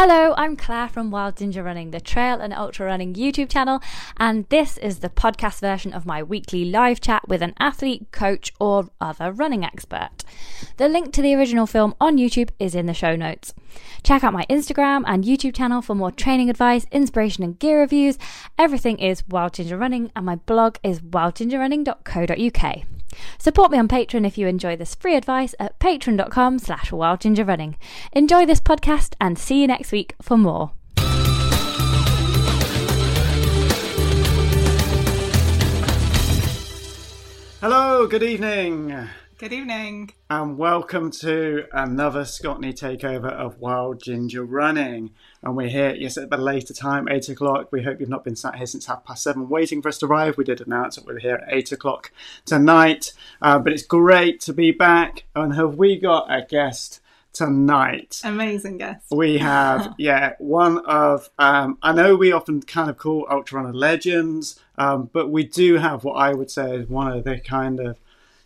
Hello, I'm Claire from Wild Ginger Running, the trail and ultra running YouTube channel, and this is the podcast version of my weekly live chat with an athlete, coach, or other running expert. The link to the original film on YouTube is in the show notes. Check out my Instagram and YouTube channel for more training advice, inspiration, and gear reviews. Everything is Wild Ginger Running, and my blog is wildgingerrunning.co.uk. Support me on Patreon if you enjoy this free advice at patreon.com slash wildgingerrunning. Enjoy this podcast and see you next week for more. Hello, good evening, Good evening. and welcome to another Scotney takeover of Wild Ginger Running. And we're here, yes, at a later time, 8 o'clock. We hope you've not been sat here since half past seven waiting for us to arrive. We did announce that we're here at 8 o'clock tonight. Uh, but it's great to be back. And have we got a guest tonight? Amazing guest. We have, yeah, one of, um, I know we often kind of call Ultra Runner legends, um, but we do have what I would say is one of the kind of,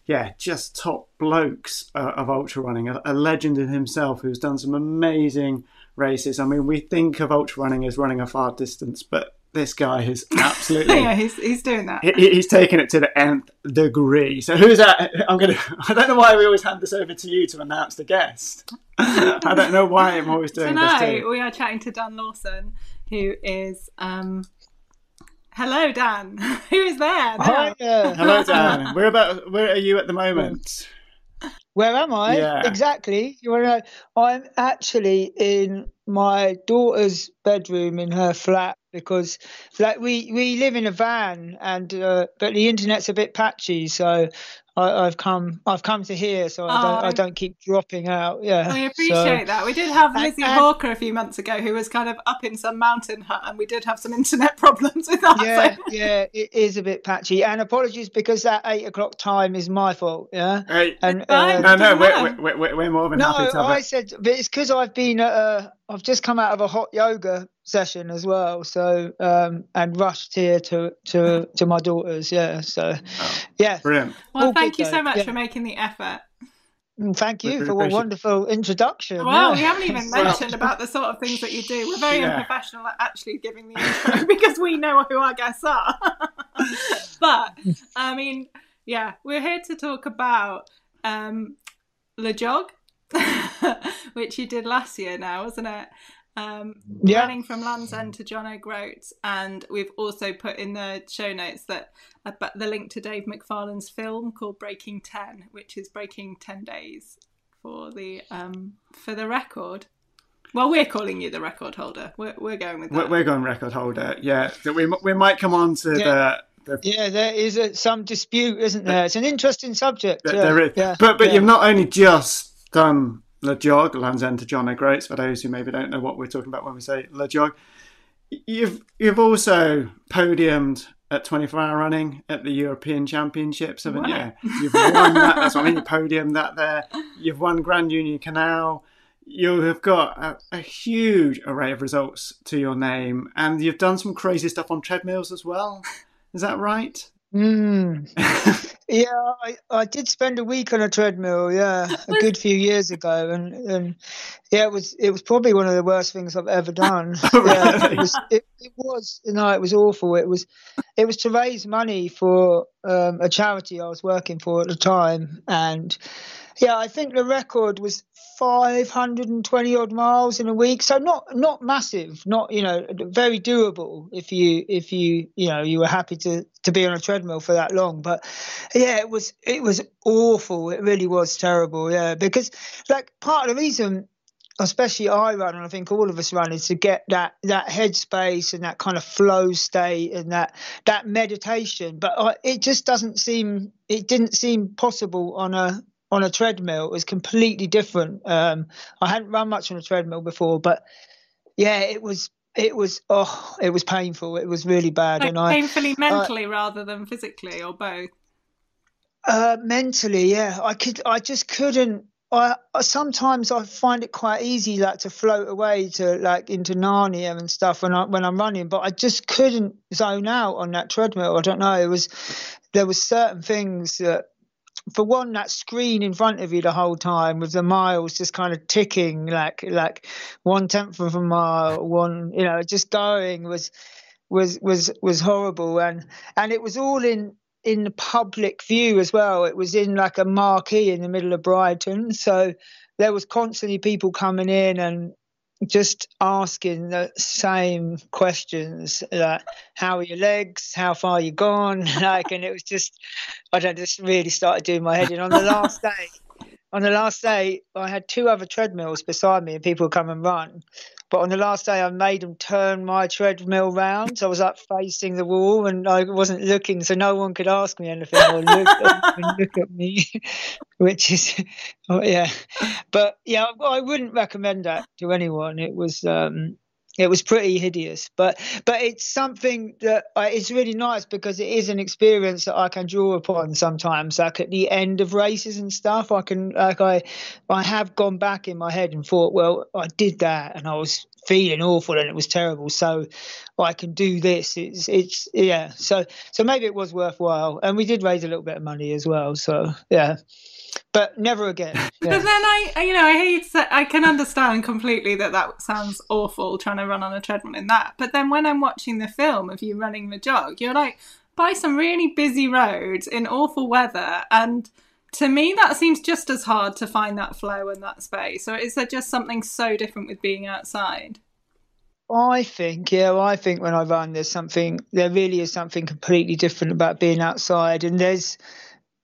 yeah, just top blokes uh, of ultra running, a, a legend in himself who's done some amazing races. I mean, we think of ultra running as running a far distance, but this guy is absolutely. yeah, he's, he's doing that. he- He's taking it to the nth degree. So who's that? I'm gonna. I don't know why we always hand this over to you to announce the guest. I don't know why I'm always doing this Tonight we are chatting to Dan Lawson, who is. um Hello, Dan. who is there? Hi. Hello, Dan. Where about? Where are you at the moment? Where am I? Yeah. Exactly. You want to know? I'm actually in my daughter's bedroom in her flat because, like, we we live in a van, and uh, but the internet's a bit patchy, so I, I've come I've come to here, so I don't Oh. I don't keep dropping out. Yeah. We so- appreciate that. We did have Lizzy and- Hawker a few months ago, who was kind of up in some mountain hut, and we did have some internet problems with that. Yeah, so- yeah, it is a bit patchy, and apologies because that eight o'clock time is my fault. Yeah, Hey, and fine. no, uh, no, we're, matter. we're, we're, we're more than No, happy to have I it. said, but it's because I've been at a, I've just come out of a hot yoga session as well, so um, and rushed here to to to my daughter's, yeah. So, yeah, Brilliant. Well, All thank good you so much yeah. for making the effort. Mm, thank you for a wonderful introduction. Well, yeah. we haven't even mentioned about the sort of things that you do. We're very Yeah. unprofessional at actually giving the intro because we know who our guests are. but I mean, yeah, we're here to talk about um, LEJOG, which you did last year now, wasn't it? Um, Yeah. Running from Land's End to John O'Groats, and we've also put in the show notes that about the link to Dave MacFarlane's film called Breaking Ten, which is breaking ten days for the um, for the record. Well, we're calling you the record holder. We're, we're going with We're, that. we're going record holder. Yeah, that we we might come on to Yeah. the. the yeah, there is a, some dispute, isn't there? It's an interesting subject. that yeah, there is, yeah, but but yeah. you've not only just done LEJOG, Land's End to John O'Groats, for those who maybe don't know what we're talking about when we say LEJOG. You've you've also podiumed at 24 hour running at the European Championships, haven't Wow. you? You've won that. That's what I mean. You podiumed that there. You've won Grand Union Canal. You have got a, a huge array of results to your name, and you've done some crazy stuff on treadmills as well. Is that right? Mm. Yeah, I, I did spend a week on a treadmill, yeah, a good few years ago, and, and yeah, it was it was probably one of the worst things I've ever done. yeah, it was it, it was no, it was awful. It was it was to raise money for um, a charity I was working for at the time, and yeah, I think the record was 520 odd miles in a week, so not not massive, not you know very doable if you if you you know you were happy to to be on a treadmill for that long, but yeah, it was it was awful. It really was terrible. Yeah, because like part of the reason, especially I run, and I think all of us run, is to get that that headspace and that kind of flow state and that that meditation. But it just doesn't seem it didn't seem possible on a on a treadmill. It was completely different. Um, I hadn't run much on a treadmill before, but yeah, it was it was oh it was painful. It was really bad, like and I painfully mentally rather than physically, or both. Uh, mentally, yeah, I could, I just couldn't. I, I, sometimes I find it quite easy like to float away to like into Narnia and stuff when I when I'm running, but I just couldn't zone out on that treadmill. I don't know. It was there was certain things that for one, that screen in front of you the whole time with the miles just kind of ticking like like one tenth of a mile, one you know, just going was was was was horrible and and it was all in in the public view as well. It was in like a marquee in the middle of Brighton, so there was constantly people coming in and just asking the same questions like how are your legs? How far you gone? Like and it was just i don't just really started doing my head in. On the last day on the last day i had two other treadmills beside me and people would come and run but on the last day, I made them turn my treadmill round. So I was like facing the wall and I wasn't looking, so no one could ask me anything or look, look at me, which is, oh, yeah. But yeah, I wouldn't recommend that to anyone. It was, um, it was pretty hideous but but it's something that uh, it's really nice because it is an experience that i can draw upon sometimes. Like at the end of races and stuff i can like i i have gone back in my head and thought well i did that and i was feeling awful and it was terrible so i can do this. It's it's yeah. So so maybe it was worthwhile. And we did raise a little bit of money as well so yeah but never again. Yeah. But then I, you know, I hate. I can understand completely that that sounds awful trying to run on a treadmill in that. But then when I'm watching the film of you running the jog, you're like by some really busy roads in awful weather, and to me that seems just as hard to find that flow and that space. So is there just something so different with being outside? I think, yeah, I think when I run, there's something. There really is something completely different about being outside, and there's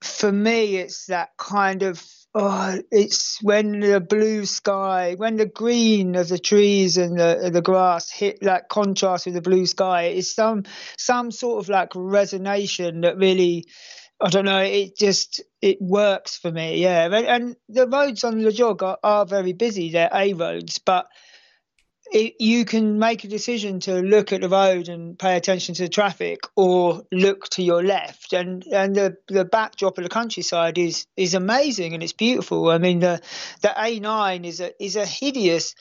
for me, it's that kind of oh, it's when the blue sky, when the green of the trees and the the grass hit that contrast with the blue sky. It's some some sort of like resonation that really. I don't know. It just it works for me, yeah. And, and the roads on the jog are, are very busy. They're a roads, but it, you can make a decision to look at the road and pay attention to the traffic or look to your left. And and the the backdrop of the countryside is is amazing and it's beautiful. I mean the the a9 is a is a hideous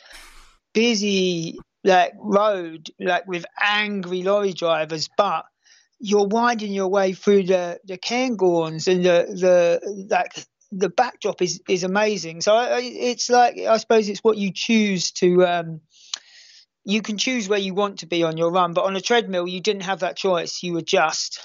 busy like road like with angry lorry drivers but you're winding your way through the the cairngorms and the the like the backdrop is is amazing. So I, it's like i suppose it's what you choose to um you can choose where you want to be on your run, but on a treadmill, you didn't have that choice. You were just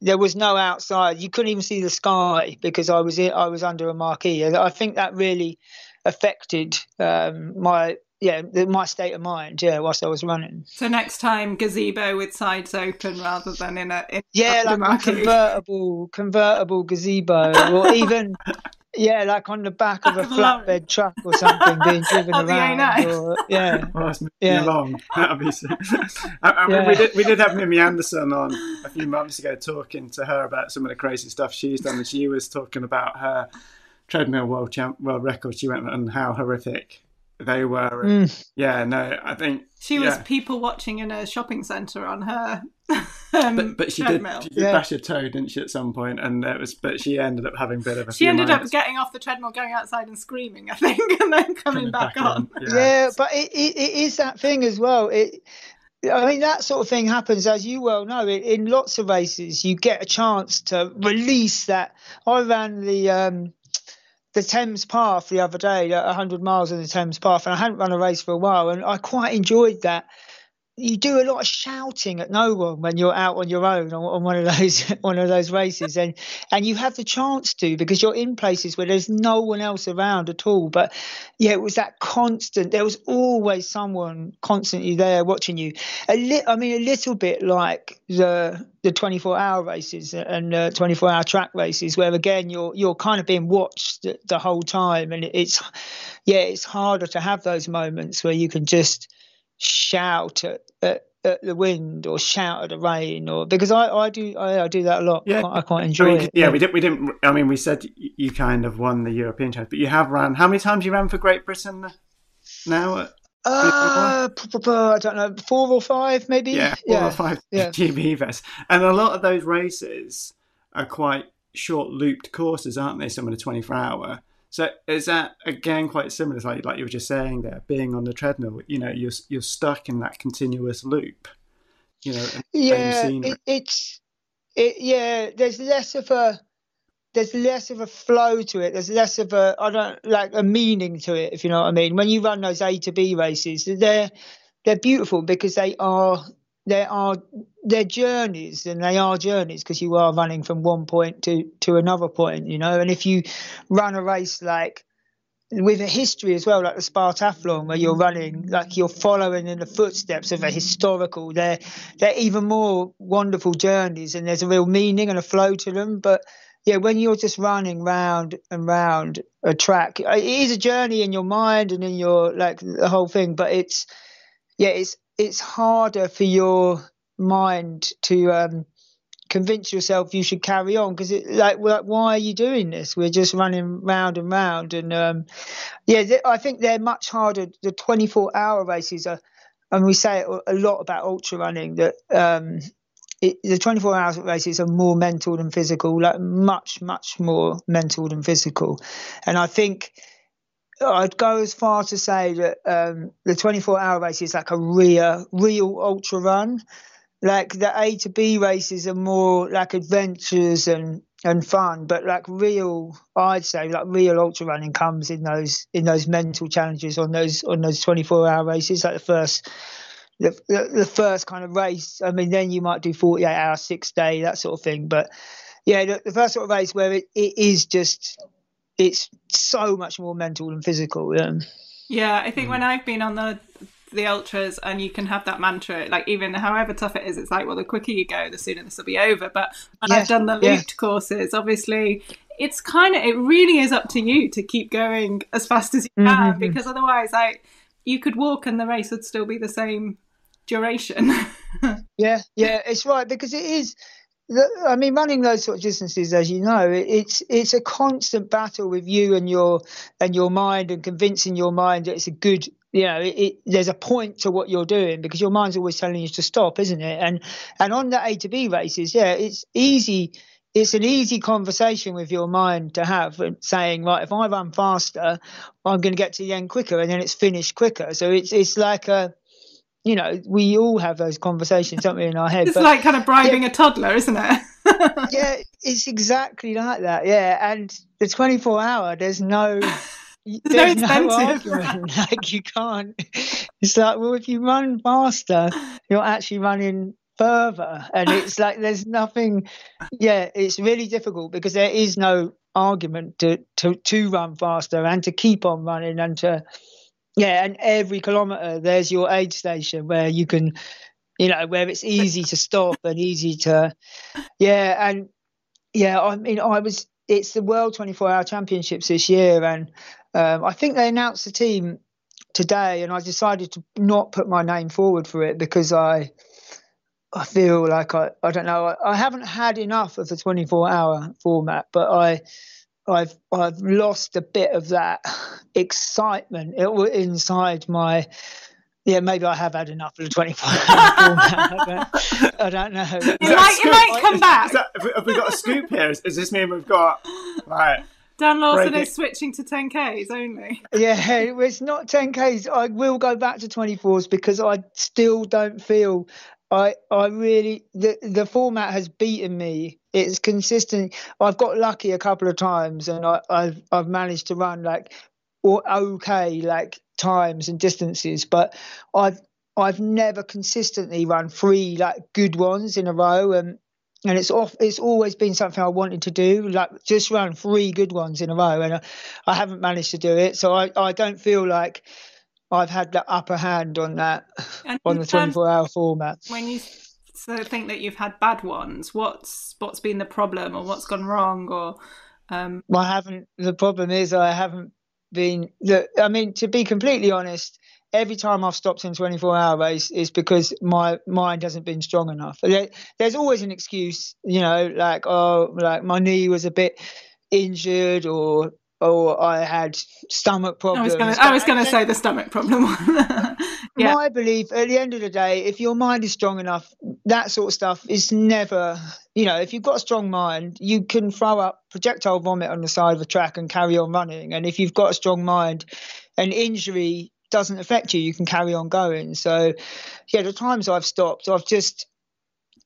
there was no outside. You couldn't even see the sky because I was I was under a marquee. I think that really affected um, my yeah my state of mind. Yeah, whilst I was running. So next time gazebo with sides open rather than in a in yeah like a convertible convertible gazebo or even yeah, like on the back of a flatbed truck or something being driven around. Or, yeah, well, that's yeah. along. That'd be. I, I mean, yeah. we did we did have Mimi Anderson on a few months ago talking to her about some of the crazy stuff she's done, and she was talking about her treadmill world champ world record she went and how horrific they were. Mm. Yeah, no, I think she was people watching in a shopping centre on her. Um, but, but she did, she did yeah. bash her toe, didn't she, at some point? And it was, but she ended up having a bit of a. She ended up getting off the treadmill, going outside and screaming, I think, and then coming, coming back, back, on. Yeah. yeah, but it, it, it is that thing as well. It. I mean, that sort of thing happens, as you well know, in lots of races. You get a chance to release that. I ran the um, the Thames Path the other day, 100 miles in the Thames Path, and I hadn't run a race for a while, and I quite enjoyed that you do a lot of shouting at no one when you're out on your own on, on, one of those one of those races. And and you have the chance to because you're in places where there's no one else around at all. But yeah it was that constant there was always someone constantly there watching you. A li- i mean a little bit like the the 24 hour races and uh, 24 hour track races where again you're you're kind of being watched the, the whole time. And it's yeah it's harder to have those moments where you can just shout at, at, at, the wind or shout at the rain or because I, I do I, I do that a lot. Yeah, I, I quite enjoy I mean, it. Yeah, yeah, we didn't we didn't. I mean, we said you kind of won the European Challenge, but you have ran. How many times you ran for Great Britain now? Uh, I don't know, four or five, maybe. Yeah, four yeah. or five yeah. GB events, and a lot of those races are quite short looped courses, aren't they? Some of the twenty four hour. So is that again quite similar, like like you were just saying there, being on the treadmill? You know, you're you're stuck in that continuous loop. You know, yeah, it, it's it, yeah. There's less of a there's less of a flow to it. There's less of a I don't like a meaning to it, if you know what I mean. When you run those A to B races, they're they're beautiful because they are they are they're journeys and they are journeys because you are running from one point to to another point, you know. And if you run a race like with a history as well, like the Spartathlon, where you're running, like you're following in the footsteps of a historical. They're they're even more wonderful journeys, and there's a real meaning and a flow to them. But yeah, when you're just running round and round a track, it is a journey in your mind and in your like the whole thing. But it's yeah, it's it's harder for your mind to um, convince yourself you should carry on because it like why are you doing this? We're just running round and round and um, yeah i think they're much harder. The 24 hour races are and we say a lot about ultra running that um, it, the 24 hour races are more mental than physical like much much more mental than physical. And i think I'd go as far to say that um, the 24 hour race is like a real, real ultra run. Like the A to B races are more like adventures and, and fun, but like real, I'd say like real ultra running comes in those in those mental challenges on those on those 24 hour races. Like the first, the, the, first kind of race. I mean, then you might do 48 hour, six day, that sort of thing. But yeah, the, the first sort of race where it, it is just it's so much more mental than physical. Yeah, yeah I think when I've been on the the ultras and you can have that mantra like even however tough it is it's like well the quicker you go the sooner this will be over but when yeah, i've done the looped yeah. courses obviously it's kind of it really is up to you to keep going as fast as you can mm-hmm. because otherwise like you could walk and the race would still be the same duration yeah yeah it's right because it is I mean, running those sort of distances, as you know, it's it's a constant battle with you and your and your mind, and convincing your mind that it's a good, you know, it, it, there's a point to what you're doing because your mind's always telling you to stop, isn't it? And and on the A to B races, yeah, it's easy. It's an easy conversation with your mind to have, saying, right, if I run faster, I'm going to get to the end quicker, and then it's finished quicker. So it's it's like a you know, we all have those conversations, don't we, in our head? It's but, like kind of bribing yeah, a toddler, isn't it? yeah, it's exactly like that. Yeah, and the 24 hour, there's no. There's no, no argument. like you can't. It's like, well, if you run faster, you're actually running further, and it's like there's nothing. Yeah, it's really difficult because there is no argument to to to run faster and to keep on running and to yeah, and every kilometre there's your aid station where you can, you know, where it's easy to stop and easy to, yeah, and yeah, I mean, I was. It's the World 24 Hour Championships this year, and um, I think they announced the team today, and I decided to not put my name forward for it because I. I feel like I, I don't know, I, I haven't had enough of the 24 hour format, but I, I've I've lost a bit of that excitement inside my. Yeah, maybe I have had enough of the 24 hour I don't know. It might, it might come back. That, have we got a scoop here? Is, this mean we've got. Right. Dan Lawson is switching to 10Ks only. Yeah, it's not 10Ks. I will go back to 24s because I still don't feel I I really the the format has beaten me. It's consistent. I've got lucky a couple of times, and I, I've I've managed to run like okay like times and distances, but I've I've never consistently run three like good ones in a row, and and it's off. It's always been something I wanted to do, like just run three good ones in a row, and I, I haven't managed to do it. So I I don't feel like I've had the upper hand on that and on the 24 hour format. When you so think that you've had bad ones, what's what's been the problem or what's gone wrong or um... I haven't the problem is I haven't been the I mean to be completely honest every time I've stopped in 24 hour race is because my mind hasn't been strong enough. There, there's always an excuse, you know, like oh like my knee was a bit injured or or I had stomach problems. I was going to say the stomach problem yeah. My belief, at the end of the day, if your mind is strong enough, that sort of stuff is never, you know, if you've got a strong mind, you can throw up projectile vomit on the side of a track and carry on running. And if you've got a strong mind, an injury doesn't affect you, you can carry on going. So, yeah, the times I've stopped, I've just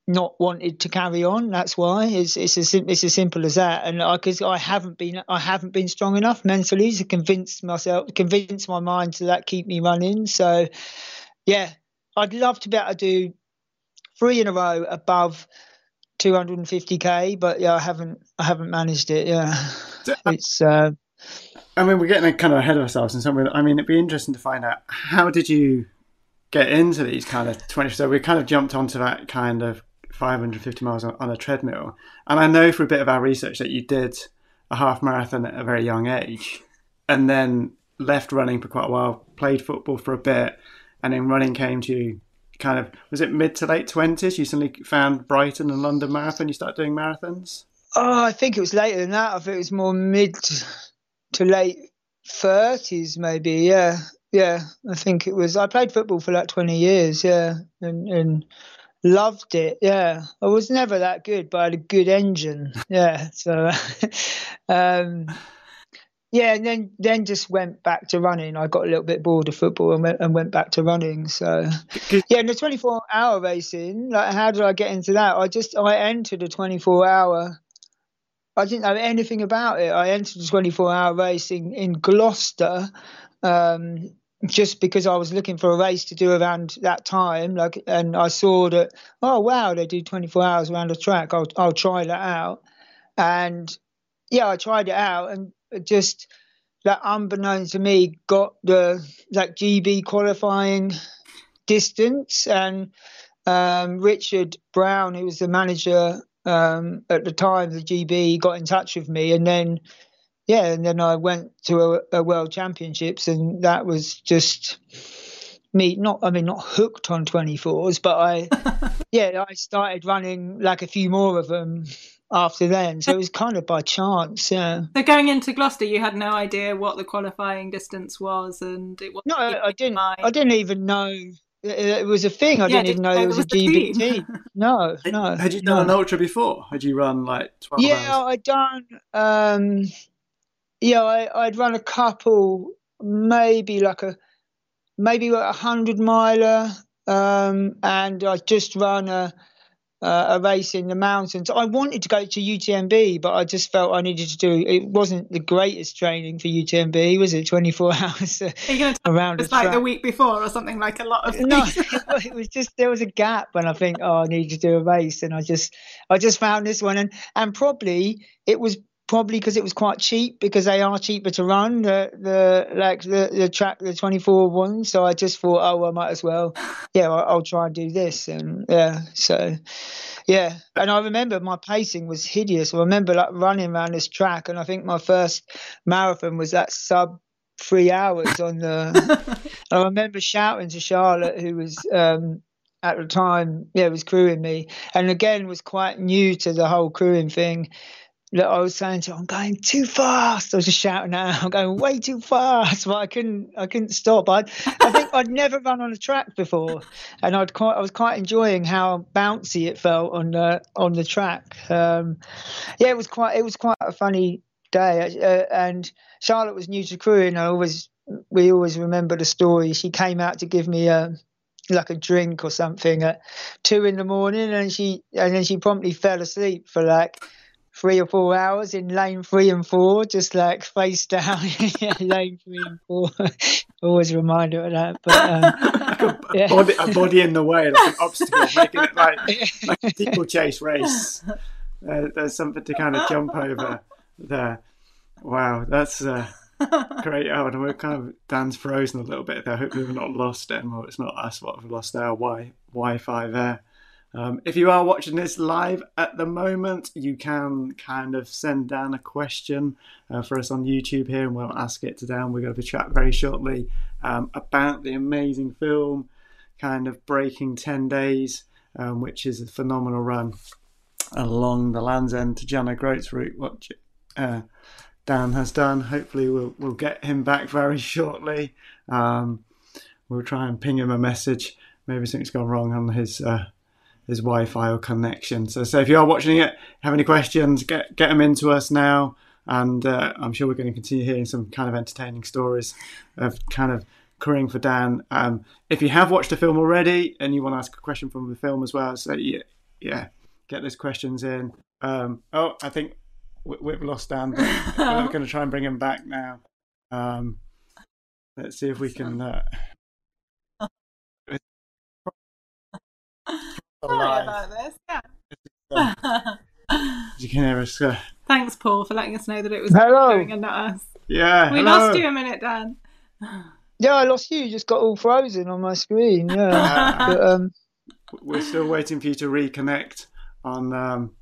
not wanted to carry on. That's why it's it's as it's as simple as that. And because I, I, haven't been I haven't been strong enough mentally to convince myself, convince my mind to that keep me running. So, yeah, I'd love to be able to do three in a row above 250k, but yeah, I haven't I haven't managed it. Yeah, it's. Uh, I mean, we're getting kind of ahead of ourselves in some way. I mean, it'd be interesting to find out how did you get into these kind of 20. So we kind of jumped onto that kind of 550 miles on, a treadmill, and I know for a bit of our research that you did a half marathon at a very young age, and then left running for quite a while, played football for a bit, and then running came to you kind of was it mid to late twenties? You suddenly found Brighton and London Marathon. You started doing marathons. Oh, I think it was later than that. I think it was more mid to late thirties, maybe. Yeah, yeah. I think it was. I played football for like twenty years. Yeah, and and loved it. Yeah, I was never that good, but I had a good engine. Yeah, so. um, yeah, and then then just went back to running. I got a little bit bored of football and went, and went back to running. So yeah, and the 24 hour racing, like how did I get into that? I just I entered a 24 hour. I didn't know anything about it. I entered a 24 hour racing in Gloucester. Um, just because I was looking for a race to do around that time, like, and I saw that, oh wow, they do 24 hours around the track. I'll I'll try that out, and yeah, I tried it out, and just that unbeknown to me got the like GB qualifying distance. And um, Richard Brown, who was the manager um, at the time, the GB, got in touch with me, and then yeah, and then I went to a, a World Championships, and that was just me. Not, I mean, not hooked on 24s, but I, yeah, I started running like a few more of them after then. So it was kind of by chance, yeah. So going into Gloucester, you had no idea what the qualifying distance was, and it was no, I didn't. I didn't even know it was a thing. I yeah, didn't even know it was, was a GBT. no, no. Had you done no. an ultra before? Had you run like twelve? Yeah, hours? I'd done. Um, yeah, I, I'd run a couple, maybe like a maybe like a hundred miler, um, and I just run a uh, a race in the mountains. I wanted to go to UTMB, but I just felt I needed to do. It wasn't the greatest training for UTMB, was it? Twenty four hours uh, around. It's like the week before or something. Like a lot of. No, it was just there was a gap, and I think, oh, I need to do a race, and I just, I just found this one, and and probably it was probably because it was quite cheap because they are cheaper to run the the like the, the track the 24 ones so i just thought oh i might as well yeah I'll, I'll, try and do this. And yeah so yeah. And i remember my pacing was hideous. I remember like running around this track and i think my first marathon was that sub three hours on the i remember shouting to charlotte who was um at the time yeah was crewing me. And again was quite new to the whole crewing thing that I was saying to her, I'm going too fast. I was just shouting out, I'm going way too fast, but I couldn't, I couldn't stop. I, I think I'd never run on a track before, and I'd quite, I was quite enjoying how bouncy it felt on the on the track. Um, yeah, it was quite, it was quite a funny day. Uh, and Charlotte was new to crew, and I always, we always remember the story. She came out to give me a like a drink or something at two in the morning, and she and then she promptly fell asleep for like three or four hours in lane three and four, just like face down, lane three and four. Always a reminder of that. But um, a, yeah. body, a, body, in the way, like an obstacle, making it like, like a steeplechase race. Uh, there's something to kind of jump over there. Wow, that's uh, great. Oh, and we're kind of Dan's frozen a little bit there. Hopefully, we're not lost anymore. It's not us what we've lost our Wi Wi-Fi there. Um, if you are watching this live at the moment, you can kind of send down a question uh, for us on YouTube here, and we'll ask it to Dan. We're going to chat very shortly um, about the amazing film, kind of breaking 10 days, um, which is a phenomenal run along the Land's End to John O'Groats route, what uh, Dan has done. Hopefully, we'll, we'll get him back very shortly. Um, we'll try and ping him a message. Maybe something's gone wrong on his. Uh, his Wi-Fi or connection. So, so if you are watching it, have any questions, get get them into us now, and uh, I'm sure we're going to continue hearing some kind of entertaining stories of kind of crewing for Dan. Um, if you have watched the film already and you want to ask a question from the film as well, so yeah, yeah get those questions in. Um, oh, I think we've lost Dan, but we're going to try and bring him back now. Um, let's see if we can. Uh, Sorry about this. Yeah. you can hear us. Uh, Thanks, Paul, for letting us know that it was Hello. going and not us. yeah, We hello. lost you a minute, Dan. Yeah, I lost you. You just got all frozen on my screen. Yeah. Ah, but, um, we're still waiting for you to reconnect on um,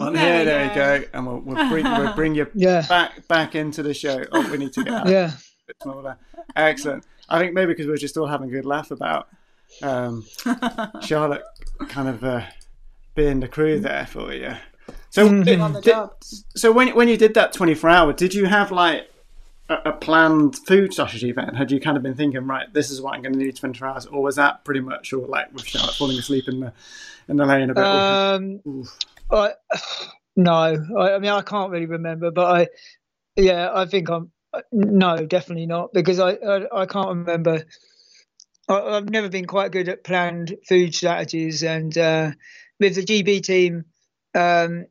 on There here. There you go. go, and we'll, we'll bring we'll bring you yeah. back back into the show. Oh, we need to get that Yeah. Excellent. I think maybe because we we're just all having a good laugh about um, Charlotte kind of uh, being the crew there for you. So, Mhm. did- did- so when when you did that twenty four hour, did you have like a, a planned food strategy then? Had you kind of been thinking, right, this is what I'm going to need twenty four hours, or was that pretty much all like with Charlotte falling asleep in the in the lane a bit? Um, I, no, I, I mean I can't really remember, but I, yeah, I think I'm no, definitely not because I I, I can't remember. I, I've never been quite good at planned food strategies, and uh, with the GB team, um,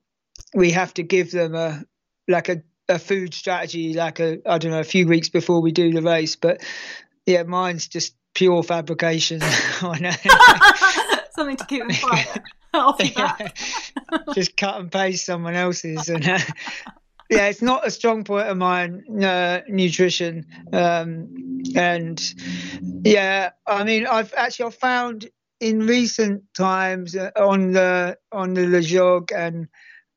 we have to give them a like a, a food strategy, like a I don't know, a few weeks before we do the race. But yeah, mine's just pure fabrication. Something to keep them quiet. Off your back. just cut and paste someone else's and uh, yeah it's not a strong point of mine uh, nutrition um, and yeah i mean i've actually i've found in recent times uh, on the on the LEJOG and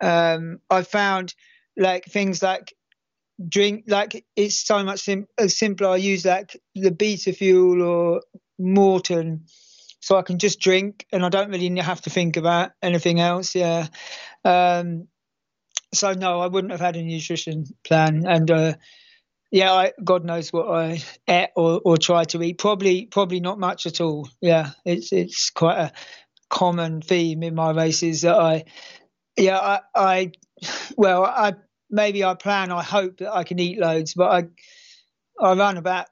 um, i found like things like drink like it's so much sim- uh, simpler i use like the beta fuel or Maurten so I can just drink and I don't really have to think about anything else. Yeah. Um, so no, I wouldn't have had a nutrition plan, and uh, yeah, I, God knows what I ate or, or tried to eat. Probably, probably not much at all. Yeah, it's it's quite a common theme in my races that I, yeah, I, I well, I maybe I plan, I hope that I can eat loads, but I I run about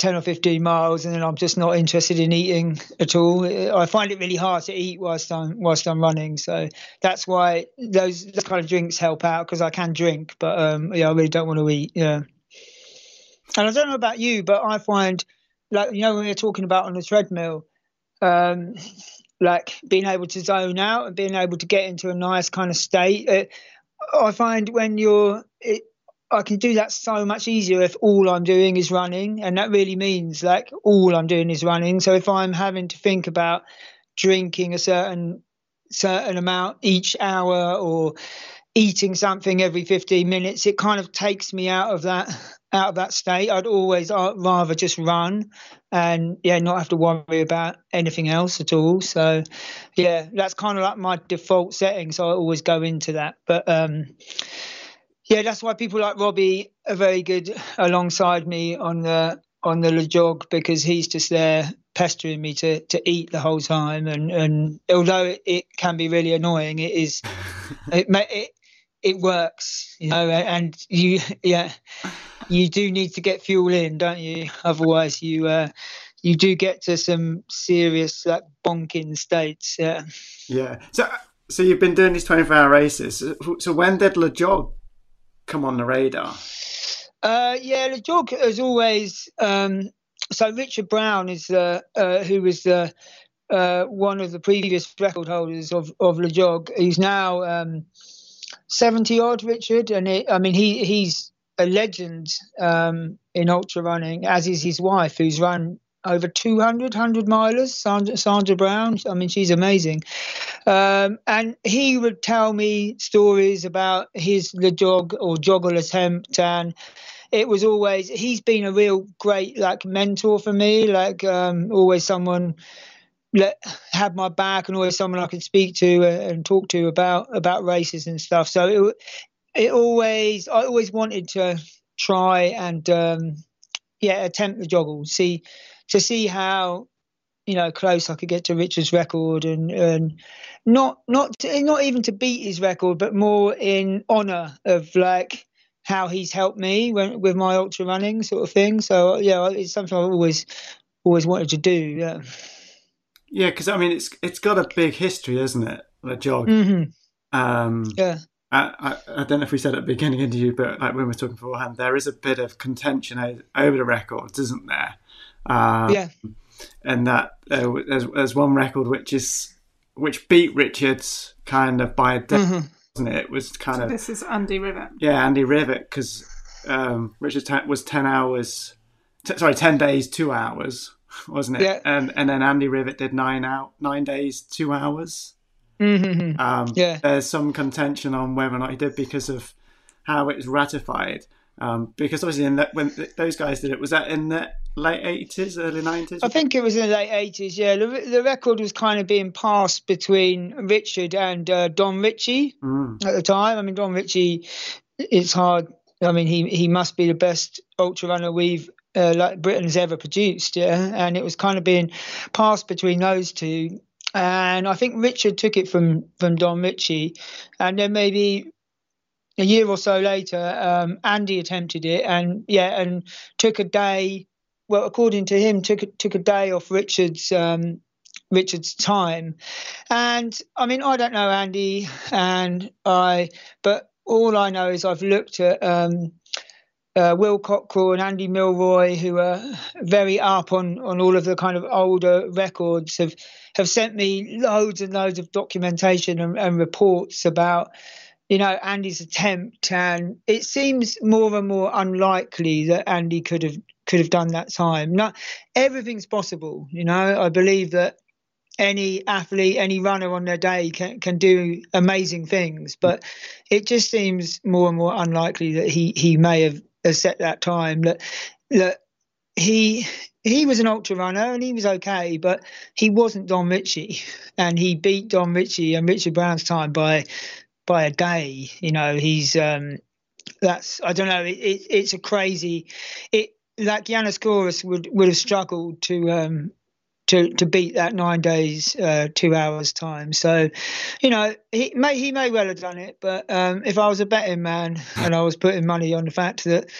10 or 15 miles and then I'm just not interested in eating at all. I find it really hard to eat whilst I'm whilst I'm running. So that's why those, those kind of drinks help out because I can drink, but um, yeah, I really don't want to eat. Yeah. And I don't know about you, but I find like you know when we are talking about on the treadmill, um, like being able to zone out and being able to get into a nice kind of state. It, I find when you're it, I can do that so much easier if all I'm doing is running, and that really means like all I'm doing is running. So if I'm having to think about drinking a certain certain amount each hour or eating something every 15 minutes, it kind of takes me out of that out of that state. I'd always uh, rather just run and yeah, not have to worry about anything else at all. So yeah, that's kind of like my default setting. So I always go into that, but um yeah, that's why people like Robbie are very good alongside me on the on the LEJOG because he's just there pestering me to, to eat the whole time. And, and although it, it can be really annoying, it is it it it works, you know. And you yeah, you do need to get fuel in, don't you? Otherwise, you uh, you do get to some serious like bonking states. Yeah. Yeah. So, so you've been doing these 24 hour races. So, so when did LEJOG come on the radar? Uh, yeah, the jog as always. Um, so Richard Brown is uh, uh, who was the uh, one of the previous record holders of of LEJOG. He's now um, seventy odd, Richard, and it, I mean he he's a legend um, in ultra running, as is his wife, who's run over 200 100 milers sandra, sandra brown. I mean she's amazing. Um, and he would tell me stories about his the jog or joggle attempt and it was always he's been a real great like mentor for me like um, always someone let had my back and always someone I could speak to and talk to about about races and stuff. So it it always I always wanted to try and um, yeah attempt the joggle see to see how you know close I could get to Richard's record, and and not not to, not even to beat his record, but more in honour of like how he's helped me when, with my ultra running sort of thing. So yeah, it's something I've always always wanted to do. Yeah. Yeah, because I mean, it's it's got a big history, isn't it? The jog. Mm-hmm. Um, Yeah. I, I, I don't know if we said at the beginning interview, but like when we were talking beforehand, there is a bit of contention over the records, isn't there? Um, Yeah. And that uh, there's, there's one record which is which beat Richards kind of by a day, Mhm. wasn't it? It was kind of This is Andy Rivett. yeah, Andy Rivett because um, Richards te- was ten hours, t- sorry, ten days, two hours, wasn't it? Yeah. And and then Andy Rivett did nine out, nine days, two hours. Mhm. Um, Yeah. There's some contention on whether or not he did because of how it was ratified. Um, because obviously, in that, when th- those guys did it, was that in the late 80s, early 90s? I think it was in the late eighties. Yeah, the, the record was kind of being passed between Richard and uh, Don Ritchie Mm. at the time. I mean, Don Ritchie, it's hard. I mean, he he must be the best ultra runner we've uh, like Britain's ever produced. Yeah, and it was kind of being passed between those two. And I think Richard took it from from Don Ritchie, and then maybe a year or so later, um, Andy attempted it, and yeah, and took a day. Well, according to him, took took a day off Richard's um, Richard's time, and I mean, I don't know Andy, and I, but all I know is I've looked at um, uh, Will Cockrell and Andy Milroy, who are very up on, on all of the kind of older records, have have sent me loads and loads of documentation and, and reports about you know Andy's attempt, and it seems more and more unlikely that Andy could have could have done that time. Not everything's possible, you know. I believe that any athlete, any runner on their day can can do amazing things, but it just seems more and more unlikely that he he may have, have set that time. That that he he was an ultra runner and he was okay, but he wasn't Don Ritchie, and he beat Don Ritchie and Richard Brown's time by by a day. You know, he's um that's I don't know. It, it it's a crazy. It like Yiannis Kouros would would have struggled to um to to beat that nine days uh, two hours time. So, you know, he may he may well have done it, but um, if I was a betting man and I was putting money on the fact that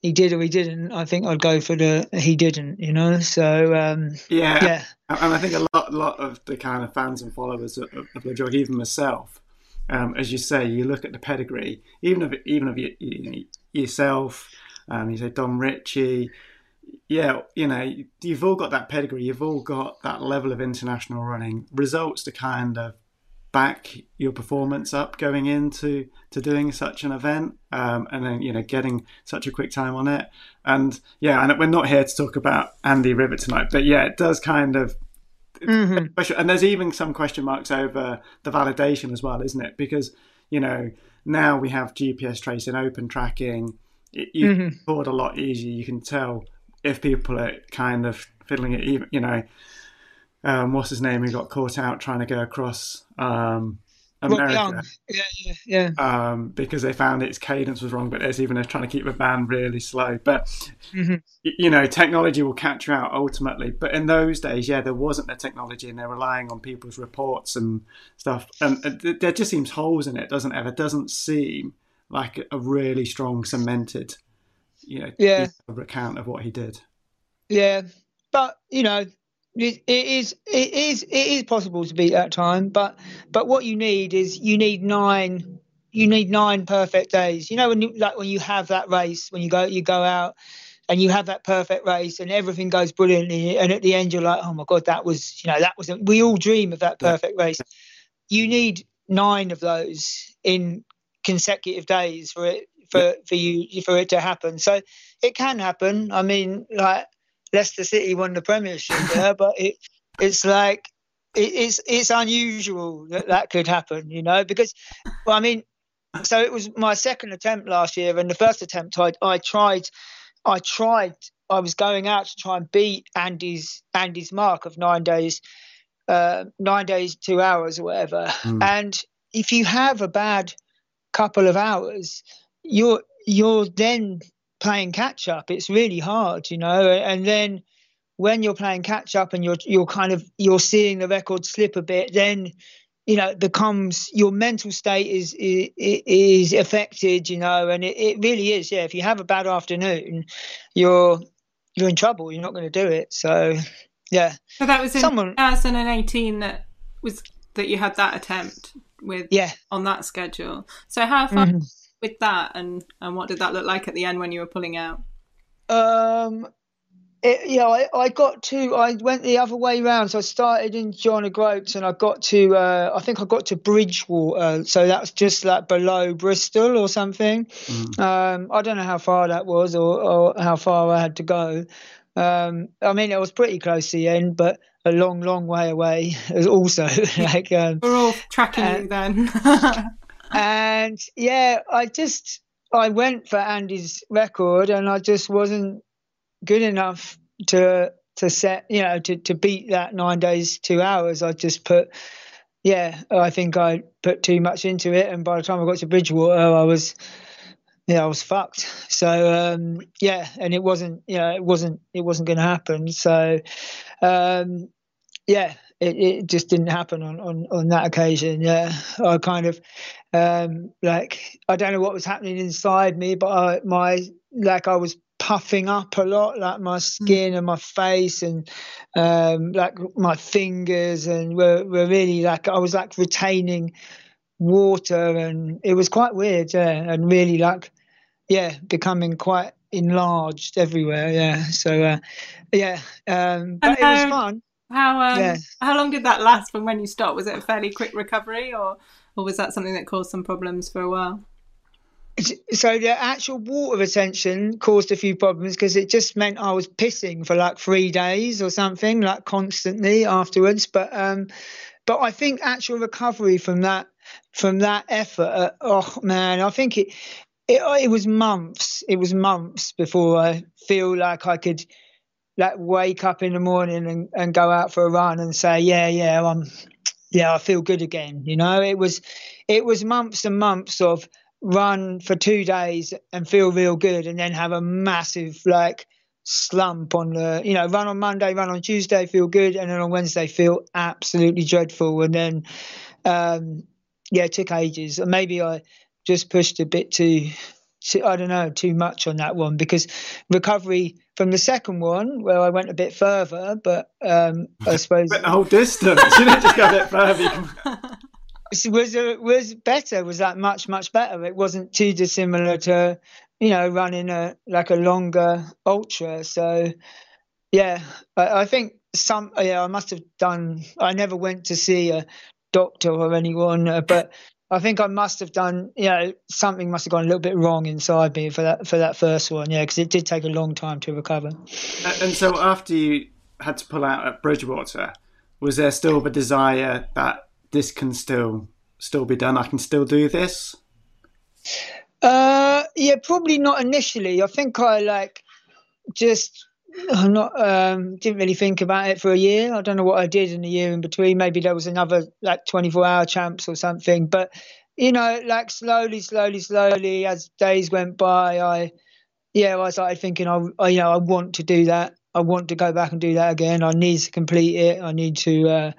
he did or he didn't, I think I'd go for the he didn't. You know, so um, Yeah. yeah, And I think a lot, lot of the kind of fans and followers of, of the jog, even myself, um, as you say, you look at the pedigree, even of even of you, you, yourself, um, you say Don Ritchie, yeah, you know, you've all got that pedigree, you've all got that level of international running. Results to kind of back your performance up going into to doing such an event um, and then you know getting such a quick time on it. And yeah and we're not here to talk about andy rivett tonight but yeah it does kind of Mhm. And there's even some question marks over the validation as well, isn't it? Because you know now we have GPS tracing, open tracking. It, you Mhm. record a lot easier. You can tell if people are kind of fiddling it. Even you know, um, what's his name? Who got caught out trying to go across um, America Young, yeah, yeah, yeah. um, because they found its cadence was wrong. But there's even they're trying to keep the band really slow. But Mhm. you know, technology will catch you out ultimately. But in those days, yeah, there wasn't the technology, and they're relying on people's reports and stuff. And th- there just seems holes in it, doesn't it? There doesn't seem like a really strong cemented, you know, Yeah. account of what he did. Yeah, but you know, it, is it is it is possible to beat that time. But but what you need is you need nine you need nine perfect days. You know when you like when you have that race when you go you go out and you have that perfect race and everything goes brilliantly and at the end you're like oh my god that was you know that was we all dream of that perfect race. You need nine of those in consecutive days for it for for you for it to happen. So it can happen. I mean like Leicester City won the Premiership, yeah, but it it's like it, it's it's unusual that that could happen, you know, because well, I mean, so it was my second attempt last year, and the first attempt I I tried, I tried, I was going out to try and beat Andy's Andy's mark of nine days, uh, nine days two hours or whatever, Mm. and if you have a bad couple of hours, you're you're then playing catch up. It's really hard, you know. And then when you're playing catch up and you're you're kind of you're seeing the record slip a bit, then you know becomes your mental state is is, is affected, you know, and it, it really is. Yeah, if you have a bad afternoon, you're you're in trouble. You're not going to do it. So yeah. So that was in Someone- 2018 that was that you had that attempt with Yeah. on that schedule. So how far Mhm. With that and and what did that look like at the end when you were pulling out? Um, it, yeah, I, I got to, I went the other way round. So I started in John O'Groats and I got to, uh, I think I got to Bridgwater. So that's just like below Bristol or something. Um, I don't know how far that was or, or how far I had to go. Um, I mean, it was pretty close to the end, but a long, long way away as also like, um, We're all tracking Uh, you then. and yeah, I just I went for Andy's record, and I just wasn't good enough to to set you know to to beat that nine days two hours. I just put yeah, I think I put too much into it, and by the time I got to Bridgwater, I was yeah, I was fucked. So um, yeah, and it wasn't you know it wasn't it wasn't going to happen. So um, yeah, it, it just didn't happen on, on, on that occasion. Yeah, I kind of um, like I don't know what was happening inside me, but I, my like I was puffing up a lot, like my skin and my face and um, like my fingers, and were were really like I was like retaining water, and it was quite weird. Yeah, and really like yeah, becoming quite enlarged everywhere. Yeah, so uh, yeah, um, but it was fun. How um, Yeah. how long did that last from when you stopped? Was it a fairly quick recovery or or was that something that caused some problems for a while? so the actual water retention caused a few problems because it just meant I was pissing for like three days or something, like constantly afterwards. But um, but I think actual recovery from that from that effort, uh, oh man, I think it, it it was months. It was months before I feel like I could like wake up in the morning and, and go out for a run and say, yeah, yeah, I'm, yeah, I feel good again. You know, it was, it was months and months of run for two days and feel real good, and then have a massive like slump on the, you know, run on Monday, run on Tuesday, feel good, and then on Wednesday feel absolutely dreadful, and then, um, yeah, it took ages. Maybe I just pushed a bit too. Too- I don't know, too much on that one because recovery from the second one, where I went a bit further, but um, I suppose the whole distance, you don't just go a bit further. Was uh, was better. Was that much much better? It wasn't too dissimilar to you know running a like a longer ultra. So yeah, I, I think some yeah I must have done. I never went to see a doctor or anyone, uh, but. I think I must have done, you know, something must have gone a little bit wrong inside me for that for that first one, yeah, because it did take a long time to recover. And and so after you had to pull out at Bridgwater, was there still the desire that this can still still be done? I can still do this. Uh, yeah, probably not initially. I think I like just I'm not um didn't really think about it for a year. I don't know what I did in the year in between. Maybe there was another like 24 hour champs or something. But you know, like slowly, slowly, slowly as days went by, I yeah, I started thinking I, I you know I want to do that. I want to go back and do that again. I need to complete it. I need to uh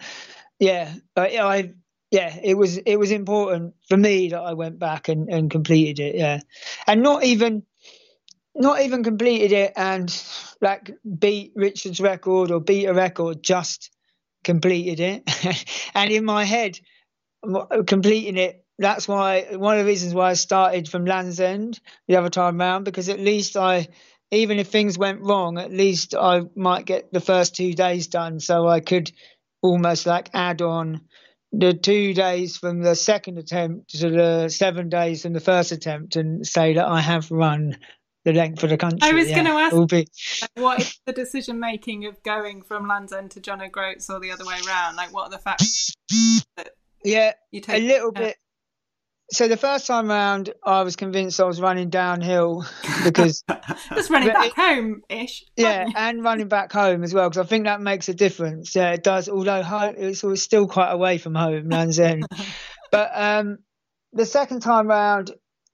yeah, yeah, I yeah, it was it was important for me that I went back and, and completed it. Yeah, and not even not even completed it and like beat Richard's record or beat a record, just completed it. and in my head, completing it. That's why one of the reasons why I started from Land's End the other time round because at least I, even if things went wrong, at least I might get the first two days done, so I could almost like add on the two days from the second attempt to the seven days from the first attempt and say that I have run the length of the country. I was yeah. gonna ask- It'll be- what is the decision making of going from Land's End to John O'Groats or the other way around? Like, what are the factors that yeah, you a little yeah. bit. So the first time round, I was convinced I was running downhill because Just running back home ish. yeah, and running back home as well because I think that makes a difference. Yeah, it does. Although home, it's, it's still quite away from home, Land's End. but um, the second time round,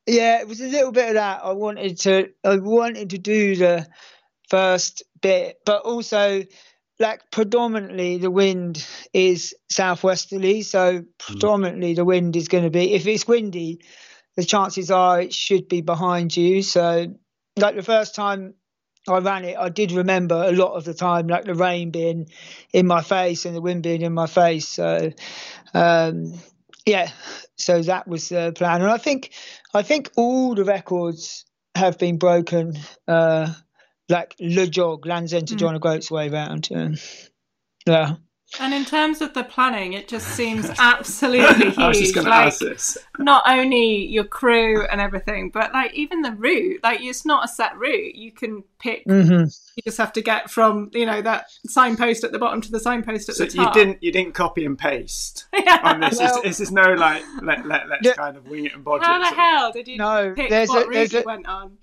yeah, it was a little bit of that. I wanted to, I wanted to do the first bit, but also like predominantly the wind is southwesterly, so predominantly the wind is going to be if it's windy, the chances are it should be behind you. So like the first time I ran it, I did remember a lot of the time like the rain being in my face and the wind being in my face. So um, yeah, so that was the plan, and I think I think all the records have been broken. Uh, like LEJOG, Land's End to mm. John O'Groats way round. Um, yeah. And in terms of the planning, it just seems absolutely huge. I was just going like, to ask this. Not only your crew and everything, but like even the route. Like it's not a set route. You can pick. Mm-hmm. You just have to get from you know that signpost at the bottom to the signpost at so the top. you didn't you didn't copy and paste yeah. on this. Well, this is no like let let let's yeah. kind of wing it and bodge How the hell did you no, pick there's what a, route a, went on?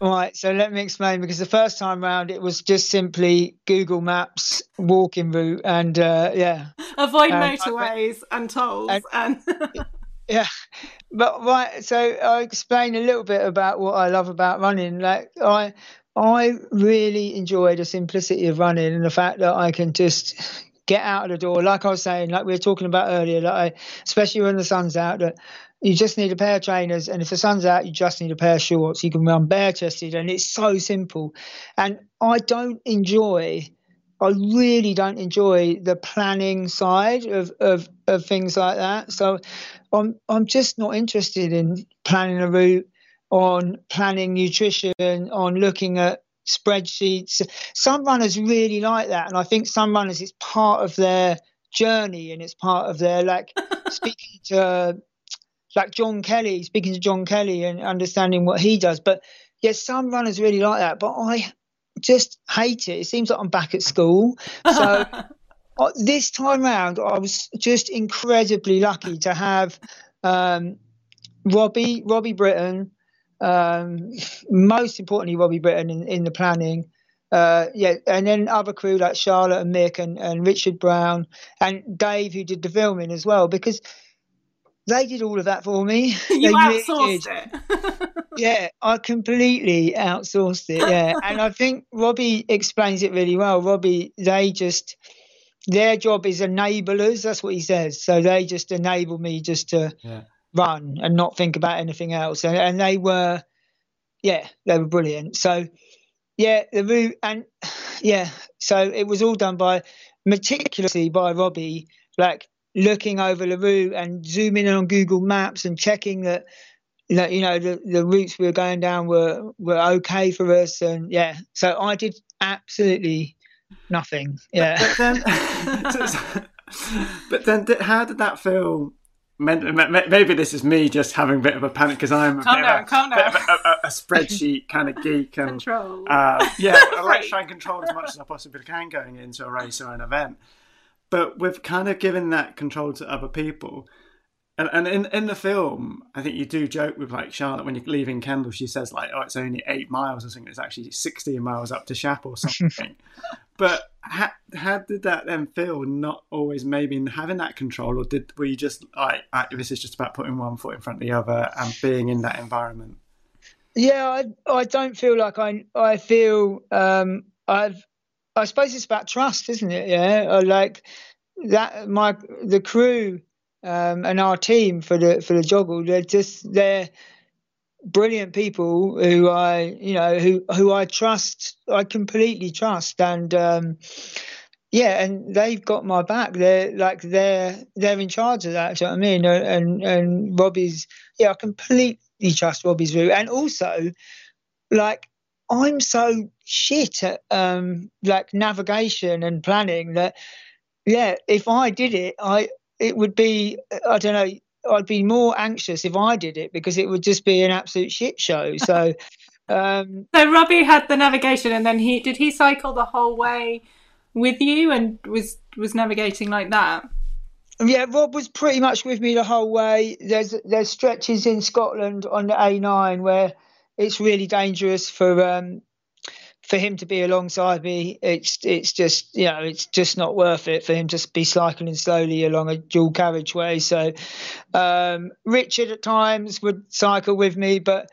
Right. So let me explain because the first time round it was just simply Google Maps walking route and. Uh, uh, yeah. Avoid um, motorways and tolls and. and yeah, but right. So I explain a little bit about what I love about running. Like I, I really enjoy the simplicity of running and the fact that I can just get out of the door. Like I was saying, like we were talking about earlier, that I, especially when the sun's out, that you just need a pair of trainers, and if the sun's out, you just need a pair of shorts. You can run bare chested, and it's so simple. And I don't enjoy I really don't enjoy the planning side of, of, of things like that. So I'm I'm just not interested in planning a route, on planning nutrition, on looking at spreadsheets. Some runners really like that, and I think some runners it's part of their journey and it's part of their like speaking to like John Kelly, speaking to John Kelly and understanding what he does. But yes, some runners really like that, but I just hate it. It seems like I'm back at school. So uh, this time round, I was just incredibly lucky to have um, Robbie, Robbie Britton, um, most importantly, Robbie Britton in, in the planning. Uh, yeah, and then other crew like Charlotte and Mick and, and Richard Brown and Dave who did the filming as well because they did all of that for me. You they outsourced really it. yeah, I completely outsourced it. Yeah, and I think Robbie explains it really well. Robbie, they just their job is enablers. That's what he says. So they just enable me just to yeah. run and not think about anything else. And, and they were, yeah, they were brilliant. So yeah, the route and yeah, so it was all done by meticulously by Robbie, like looking over the route and zooming in on Google Maps and checking that that you know the, the routes we were going down were were okay for us. And yeah so i did absolutely nothing. Yeah. but, then but then how did that feel? Maybe this is me just having a bit of a panic because I'm a, calm bit, down, of a, bit of a, a, spreadsheet kind of geek and control. Uh, yeah, I like to try and control as much as I possibly can going into a race or an event. But we've kind of given that control to other people, and, and in, in the film, I think you do joke with like Charlotte when you're leaving Kendal, she says like, "Oh, it's only eight miles." or something. it's actually sixteen miles up to Shap or something. but how, how did that then feel? Not always maybe having that control, or did were you just like, "This is just about putting one foot in front of the other and being in that environment"? Yeah, I I don't feel like I I feel um, I've I suppose it's about trust, isn't it? Yeah, like that. My the crew um, and our team for the for the joggle. They're just they're brilliant people who I you know who who I trust. I completely trust, and um, yeah, and they've got my back. They're like they're they're in charge of that. You know what I mean? And and Robbie's yeah, I completely trust Robbie's view, and also like I'm so shit at um like navigation and planning that yeah, if I did it, I it would be I don't know. I'd be more anxious if I did it because it would just be an absolute shit show. So, um, so Robbie had the navigation, and then he did he cycle the whole way with you and was was navigating like that. Yeah, Rob was pretty much with me the whole way. There's there's stretches in Scotland on the A9 where it's really dangerous for um, for him to be alongside me, it's it's just you know it's just not worth it for him to be cycling slowly along a dual carriageway. So um, Richard at times would cycle with me, but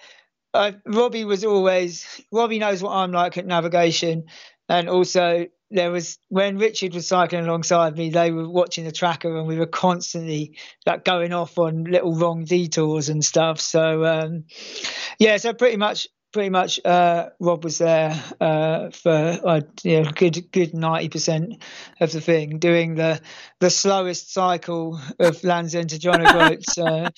uh, Robbie was always Robbie knows what I'm like at navigation, and also there was when Richard was cycling alongside me, they were watching the tracker, and we were constantly like going off on little wrong detours and stuff. So um, yeah, so pretty much pretty much uh, Rob was there uh, for uh, you know, good good ninety percent of the thing, doing the the slowest cycle of Land's End to John O'Groats uh,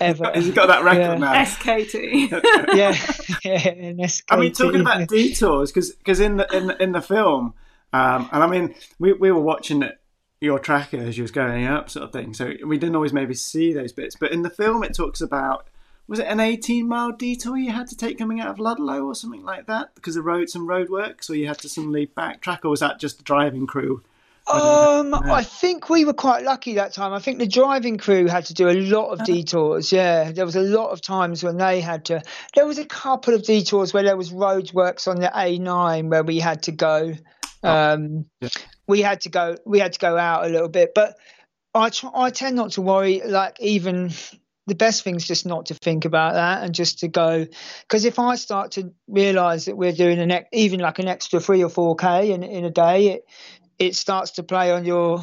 ever. He's got that record Yeah. now. SKT. yeah, yeah. an I mean, talking about detours, because in the in in the film, um, and I mean, we we were watching it, your tracker as you was going up, sort of thing. So we didn't always maybe see those bits, but in the film, it talks about was it an eighteen mile detour you had to take coming out of Ludlow or something like that because of road some road works, or you had to suddenly backtrack, or was that just the driving crew? Um, I think we were quite lucky that time. I think the driving crew had to do a lot of detours. Yeah, there was a lot of times when they had to. There was a couple of detours where there was roadworks on the A9 where we had to go. Um, Yeah. we had to go. We had to go out a little bit, but I tr- I tend not to worry. Like even the best thing is just not to think about that and just to go. Because if I start to realise that we're doing an ex- even like an extra three or four k in in a day, it it starts to play on your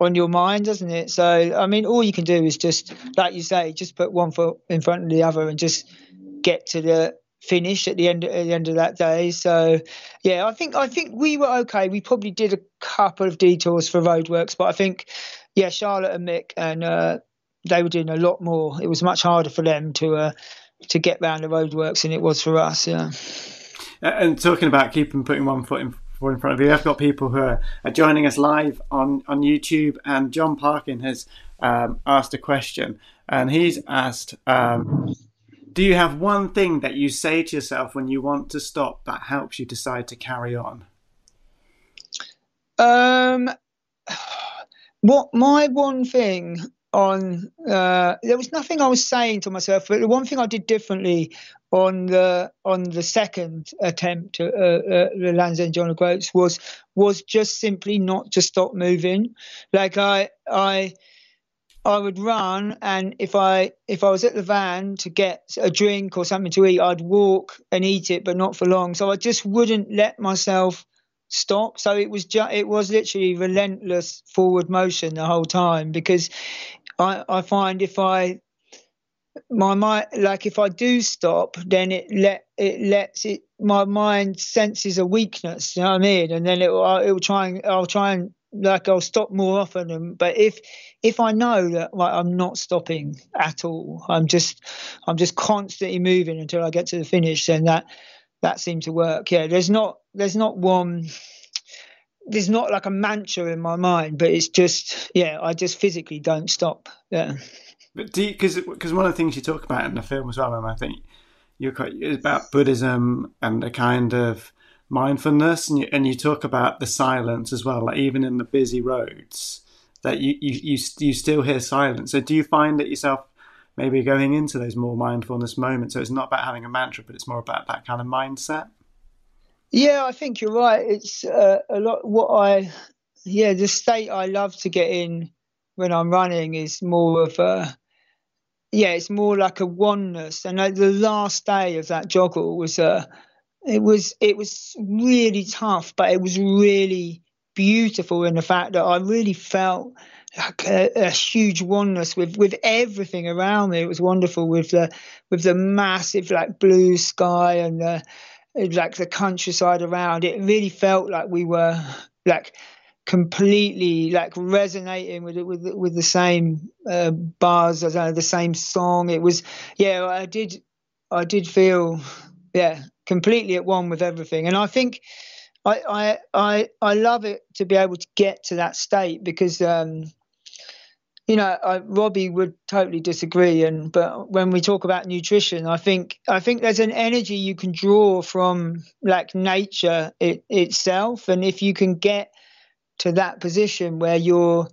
on your mind, doesn't it? So I mean, all you can do is just, like you say, just put one foot in front of the other and just get to the finish at the end at the end of that day. So yeah, I think I think we were okay. We probably did a couple of detours for roadworks, but I think yeah, Charlotte and Mick and uh, they were doing a lot more. It was much harder for them to uh, to get round the roadworks than it was for us. Yeah. And talking about keeping putting one foot in, in front of you, I've got people who are, are joining us live on, on YouTube, and John Parkin has um, asked a question, and he's asked, um, "Do you have one thing that you say to yourself when you want to stop that helps you decide to carry on?" Um, what my one thing on uh, there was nothing I was saying to myself, but the one thing I did differently on the on the second attempt at uh, uh, the Land's End John O'Groats was was just simply not to stop moving. Like I I I would run, and if I if I was at the van to get a drink or something to eat, I'd walk and eat it, but not for long. So I just wouldn't let myself stop. So it was ju- it was literally relentless forward motion the whole time because I I find if I my mind like if I do stop, then it let it lets it my mind senses a weakness. You know what I mean? And then it will it will try and I'll try and like I'll stop more often. And, but if if I know that like I'm not stopping at all, I'm just I'm just constantly moving until I get to the finish, then that that seemed to work. Yeah, there's not there's not one there's not like a mantra in my mind, but it's just yeah, I just physically don't stop. Yeah. But do because because one of the things you talk about in the film as well, and I think you're quite about Buddhism and a kind of mindfulness, and you and you talk about the silence as well, like even in the busy roads, that you you you, you still hear silence. So do you find that yourself maybe going into those more mindfulness moments? So it's not about having a mantra, but it's more about that kind of mindset. Yeah, I think you're right. It's uh, a lot what I yeah, the state I love to get in when I'm running is more of a yeah, it's more like a oneness. And like the last day of that joggle was uh it was it was really tough, but it was really beautiful in the fact that I really felt like a, a huge oneness with with everything around me. It was wonderful with the with the massive like blue sky and the like the countryside around. It really felt like we were like completely like resonating with it with with the same uh, bars, I don't the same song. It was yeah, I did I did feel yeah completely at one with everything, and I think. I, I I I love it to be able to get to that state because um, you know I, Robbie would totally disagree and but when we talk about nutrition I think I think there's an energy you can draw from like nature it, itself and if you can get to that position where you're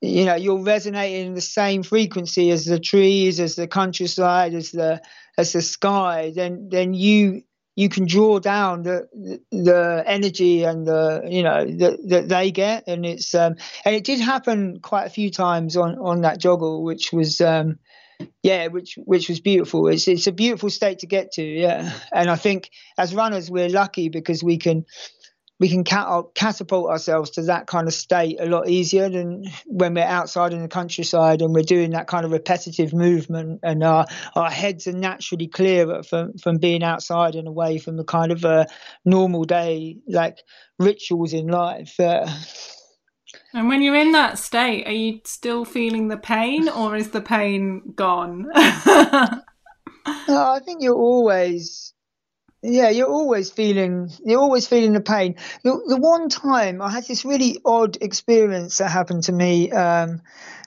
you know you're resonating in the same frequency as the trees as the countryside as the as the sky then then you you can draw down the the energy and the you know that that they get and it's um and it did happen quite a few times on on that joggle which was um yeah, which which was beautiful. It's it's a beautiful state to get to, yeah. And I think as runners, we're lucky because we can we can catapult ourselves to that kind of state a lot easier than when we're outside in the countryside and we're doing that kind of repetitive movement and our, our heads are naturally clearer from, from being outside and away from the kind of uh, normal day like rituals in life. Uh, and when you're in that state, are you still feeling the pain or is the pain gone? I think you're always yeah, you're always feeling you're always feeling the pain. The, the one time I had this really odd experience that happened to me. Um,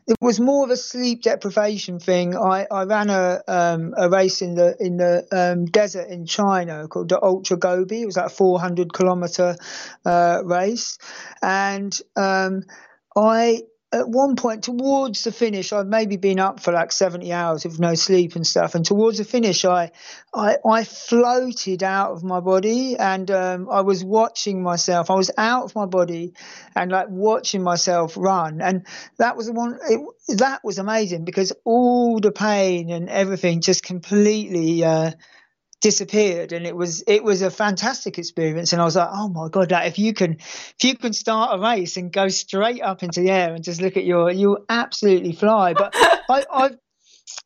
it was more of a sleep deprivation thing. I, I ran a um, a race in the in the um, desert in China called the Ultra Gobi. It was like a 400 kilometer uh, race, and um, I at one point towards the finish i'd maybe been up for like 70 hours with no sleep and stuff and towards the finish i i, I floated out of my body and um, i was watching myself. I was out of my body and like watching myself run and that was the one it, that was amazing because all the pain and everything just completely uh, disappeared and it was it was a fantastic experience. And I was like oh my god like if you can if you can start a race and go straight up into the air and just look at your you absolutely fly. But I I've,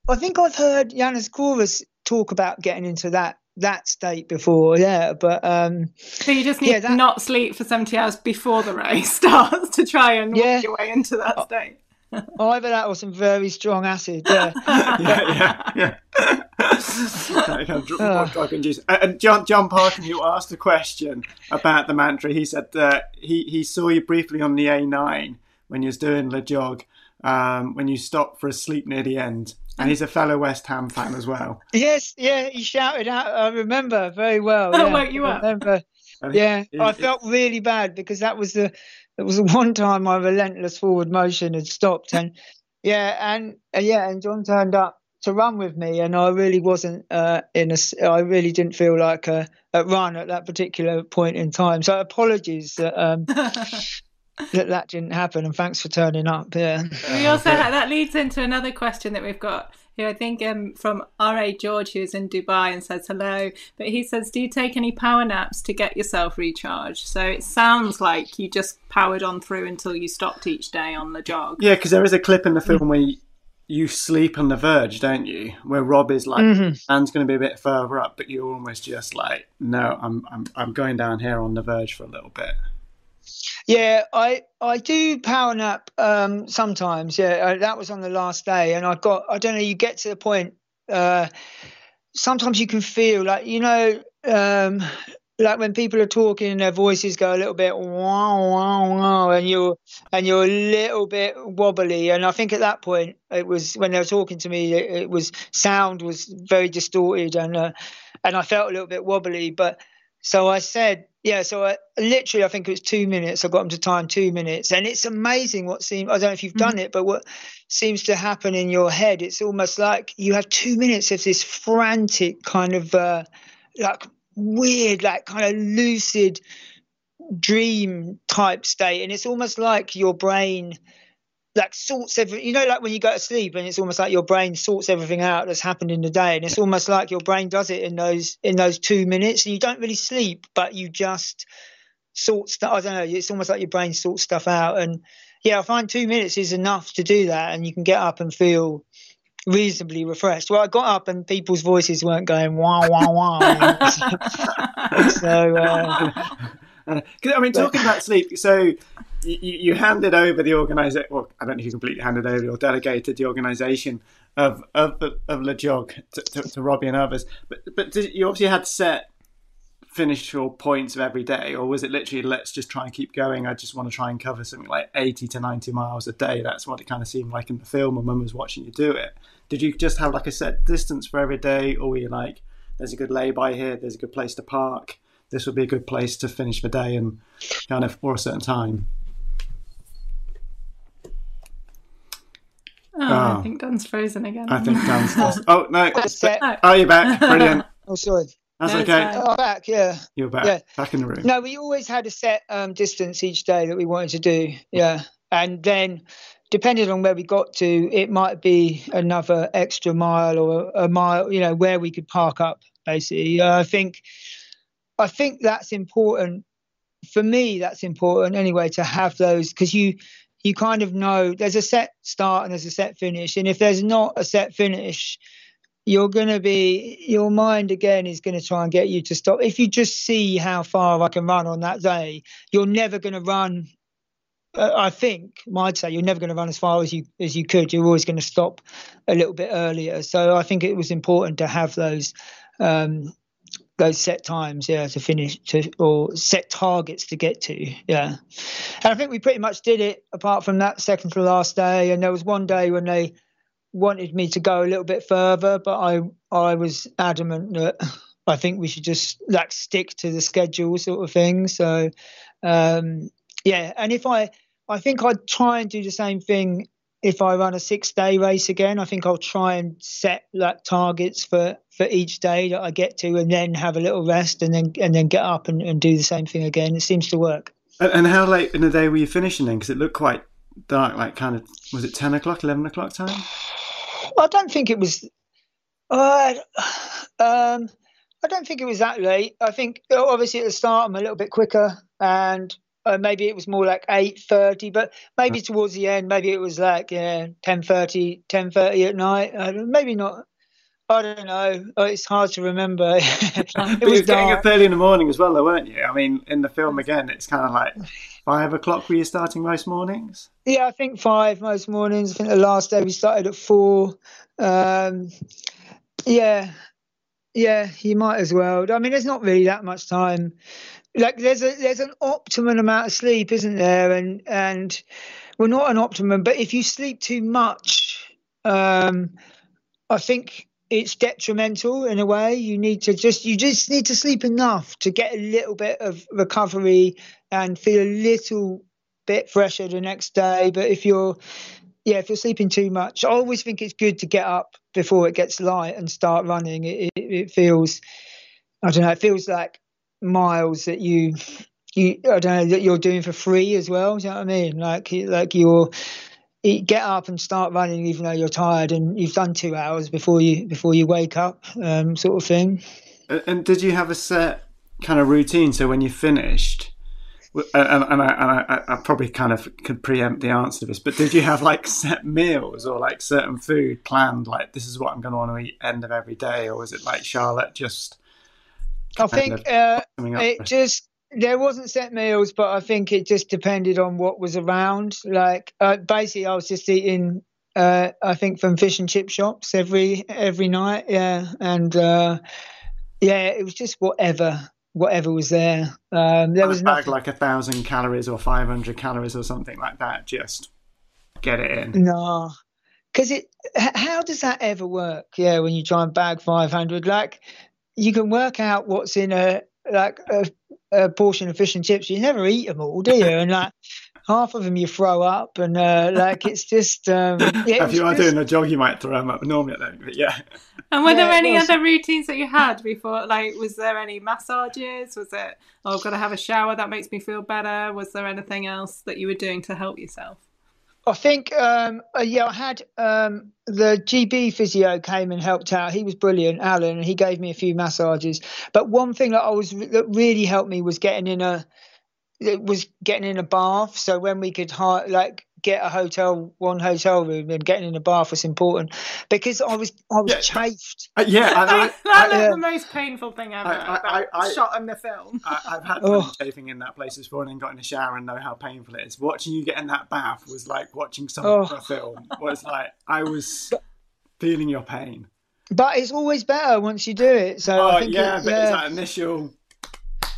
I think I've heard Yiannis Kouros talk about getting into that that state before yeah but um so you just need yeah, that, to not sleep for 70 hours before the race starts to try and yeah, work your way into that uh, state either that or some very strong acid yeah yeah yeah, yeah kind of drug induced. And John John Parkin, who asked a question about the mantra, he said that he he saw you briefly on the A9 when you was doing the jog. Um, when you stopped for a sleep near the end, and he's a fellow West Ham fan as well. Yes, yeah, he shouted out. I remember very well. Oh, yeah, woke you up. I remember. yeah, he, I felt really bad because that was the it was the one time my relentless forward motion had stopped, and yeah, and uh, yeah, and John turned up to run with me, and I really wasn't uh, in a. I really didn't feel like a, a, run at that particular point in time. So apologies that um, that that didn't happen, and thanks for turning up. Yeah. We also that leads into another question that we've got here. I think um, from R.A. George, who's in Dubai and says hello. But he says, Do you take any power naps to get yourself recharged? So it sounds like you just powered on through until you stopped each day on the jog. Yeah, because there is a clip in the film where you, you sleep on the verge, don't you? Where Rob is like, mm-hmm. Anne's going to be a bit further up, but you're almost just like, no, I'm, I'm, I'm going down here on the verge for a little bit. Yeah, I I do power nap um, sometimes. Yeah, uh, that was on the last day, and I got I don't know. You get to the point. Uh, sometimes you can feel like you know um, like when people are talking and their voices go a little bit wow wow wow and you're and you're a little bit wobbly and i think at that point it was when they were talking to me it, it was sound was very distorted and uh, and i felt a little bit wobbly but so i said yeah so I, literally i think it was two minutes i got them to time two minutes and it's amazing what seems i don't know if you've mm-hmm. done it but what seems to happen in your head it's almost like you have two minutes of this frantic kind of uh, like weird, like kind of lucid dream type state. And it's almost like your brain like sorts every you know like when you go to sleep and it's almost like your brain sorts everything out that's happened in the day and it's almost like your brain does it in those in those two minutes and you don't really sleep but you just sort stuff i don't know it's almost like your brain sorts stuff out and yeah i find two minutes is enough to do that and you can get up and feel reasonably refreshed. Well, I got up and people's voices weren't going wow wow wow. so, uh, I mean, talking about sleep, so you, you handed over the organisation. Well, I don't know if you completely handed over or delegated the organisation of of of LEJOG to, to, to, Robbie and others, but but did, you obviously had set finish your points of every day, or was it literally let's just try and keep going? I just want to try and cover something like eighty to ninety miles a day. That's what it kind of seemed like in the film when Mum was watching you do it. Did you just have like a set distance for every day, or were you like, there's a good lay-by here, there's a good place to park, this would be a good place to finish the day, and kind of for a certain time? Oh, oh. I think Dan's frozen again. I think Dan's lost. Oh no! Oh, you're back. Brilliant. oh, sorry. That's no, okay. Oh, back, yeah. You're back. Yeah. Back in the room. No, we always had a set um, distance each day that we wanted to do. Yeah, and then depending on where we got to, it might be another extra mile or a, mile, you know, where we could park up. Basically, uh, I think, I think that's important for me. That's important anyway to have those because you you kind of know there's a set start and there's a set finish, and if there's not a set finish, you're going to be your mind again is going to try and get you to stop. If you just see how far I can run on that day, you're never going to run uh, I think I'd say you're never going to run as far as you as you could. You're always going to stop a little bit earlier. So I think it was important to have those um, those set times, yeah, to finish to or set targets to get to, yeah. And I think we pretty much did it. Apart from that second to last day, and there was one day when they wanted me to go a little bit further, but I I was adamant that I think we should just like stick to the schedule sort of thing. So um, yeah, and if I, I think I'd try and do the same thing if I run a six day race again. I think I'll try and set like targets for for each day that I get to, and then have a little rest, and then and then get up and, and do the same thing again. It seems to work. And, and how late in the day were you finishing then? Because it looked quite dark, like kind of was it ten o'clock, eleven o'clock time? I don't think it was. Uh, um, I don't think it was that late. I think obviously at the start I'm a little bit quicker, and uh, maybe it was more like 8.30 but maybe towards the end maybe it was like yeah 10.30 10.30 at night uh, maybe not I don't know. Oh, it's hard to remember. it but was getting up early in the morning as well, though, weren't you? I mean, in the film again, it's kind of like five o'clock. Were you starting most mornings? Yeah, I think five most mornings. I think the last day we started at four. Um, yeah, yeah, you might as well. I mean, there's not really that much time like there's a there's an optimum amount of sleep, isn't there? And and well, not an optimum, but if you sleep too much, um, I think it's detrimental in a way. You need to just you just need to sleep enough to get a little bit of recovery and feel a little bit fresher the next day. But if you're yeah, if you're sleeping too much, I always think it's good to get up before it gets light and start running. It, it, it feels, I don't know, it feels like miles that you you I don't know that you're doing for free as well. Do you know what I mean? Like like you're you get up and start running even though you're tired and you've done two hours before you before you wake up, um, sort of thing. And did you have a set kind of routine? So when you finished, and, and, I, and I, I, probably kind of could preempt the answer to this, but did you have like set meals or like certain food planned? Like this is what I'm going to want to eat end of every day, or was it like Charlotte just I think uh, it just there wasn't set meals, but I think it just depended on what was around. Like uh, basically, I was just eating. Uh, I think from fish and chip shops every every night, yeah, and uh, yeah, it was just whatever whatever was there. Um, there was nothing... like a thousand calories or five hundred calories or something like that. Just get it in. No, because it. How does that ever work? Yeah, when you try and bag five hundred, like you can work out what's in a like a, a, portion of fish and chips. You never eat them all, do you? And like half of them you throw up, and uh, like it's just. Um, yeah, if you are just... doing a jog, you might throw them up. Normally, I don't. But yeah. And were yeah, there any other routines that you had before? Like, was there any massages? Was it? Oh, I've got to have a shower. That makes me feel better. Was there anything else that you were doing to help yourself? I think, um, uh, yeah, I had um, the GB physio came and helped out. He was brilliant, Alan, and he gave me a few massages. But one thing that I was that really helped me was getting in a was getting in a bath. So when we could like get a hotel one hotel room and getting in a bath was important because I was I was yeah. chafed. Uh, yeah, I, I, that I, the most painful thing ever. I, I, shot in the film. I, have had oh. chafing in that place before and got in a shower and know how painful it is. Watching you get in that bath was like watching some oh. A film. Was like I was feeling your pain. But it's always better once you do it. So oh, I think yeah, it, but yeah. it's that initial.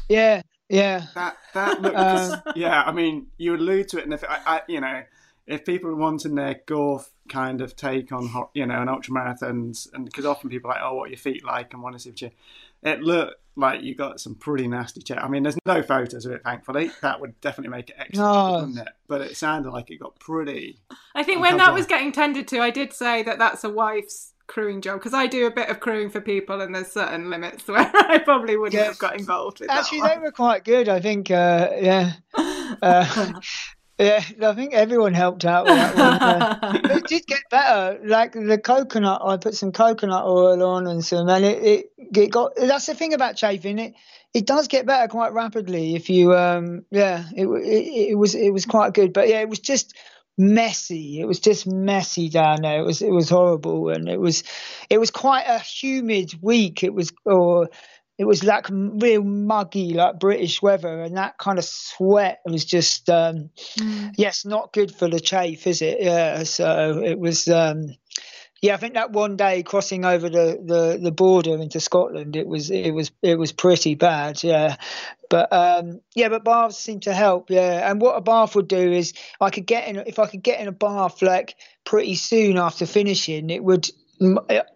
Yeah, yeah. That that looked. Um, yeah, I mean, you allude to it, and if I, I, you know, if people are wanting their golf kind of take on, you know, an ultra marathons, and because often people are like, oh, what your feet like, and want to see if you. It looked like you got some pretty nasty check. I mean, there's no photos of it, thankfully. That would definitely make it extra, oh. wouldn't it? But it sounded like it got pretty. I think when that was getting tended to, I did say that that's a wife's crewing job because I do a bit of crewing for people, and there's certain limits where I probably wouldn't yes. have got involved with. Actually, they were quite good. I think. Uh, yeah. Uh, Yeah, I think everyone helped out with that one. it did get better. Like the coconut, I put some coconut oil on and some, and it, it, it got. That's the thing about chafing. It it does get better quite rapidly if you. Um, yeah, it, it it was it was quite good, but yeah, it was just messy. It was just messy down there. It was it was horrible, and it was it was quite a humid week. It was or it was like real muggy, like British weather, and that kind of sweat was just, um, mm. yes, not good for the chafe, is it? Yeah. So it was, um, yeah, I think that one day crossing over the, the, the border into Scotland, it was it was it was pretty bad, yeah. But um, yeah, but baths seem to help, yeah. And what a bath would do is I could get in if I could get in a bath like pretty soon after finishing, it would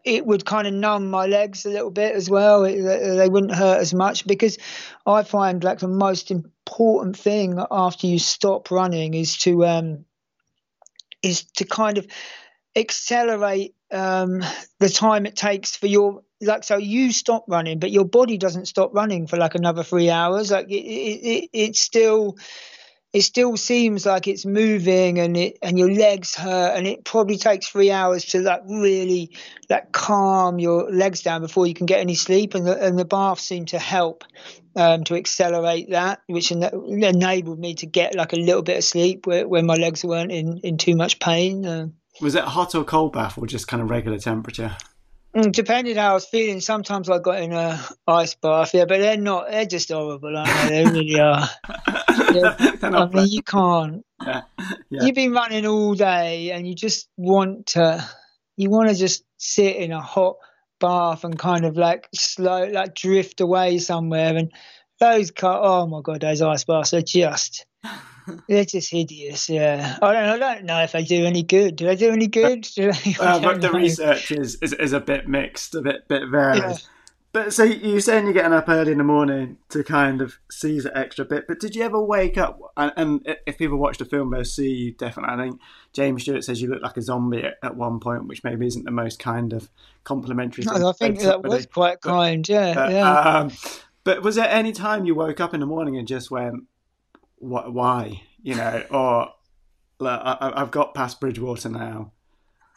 it would kind of numb my legs a little bit as well. It, they wouldn't hurt as much because I find like the most important thing after you stop running is to um, is to kind of accelerate um, the time it takes for your like so you stop running but your body doesn't stop running for like another three hours like it, it, it, it's still it still seems like it's moving and it and your legs hurt and it probably takes three hours to like really like calm your legs down before you can get any sleep and the, and the bath seemed to help um, to accelerate that which en- enabled me to get like a little bit of sleep where, when my legs weren't in, in too much pain uh, was it hot or cold bath or just kind of regular temperature Mm, depending how I was feeling, sometimes I got in a ice bath. Yeah, but they're not. They're just horrible, aren't they? They really are. I mean, you can't. Yeah. Yeah. You've been running all day, and you just want to. You want to just sit in a hot bath and kind of like slow, like drift away somewhere. And those cut. Oh my god, those ice baths are just they're just hideous. Yeah, I don't. I don't know if I do any good. Do I do any good? Do they, well, but the know. research is, is is a bit mixed, a bit bit varied. Yeah. But so you're saying you're getting up early in the morning to kind of seize that extra bit. But did you ever wake up? And, and if people watch the film, they'll see you definitely. I think James Stewart says you look like a zombie at, at one point, which maybe isn't the most kind of complimentary. No, I think that was quite but, kind. Yeah, but, yeah. Um, but was there any time you woke up in the morning and just went, what, why, you know, or I, have got past Bridgwater now.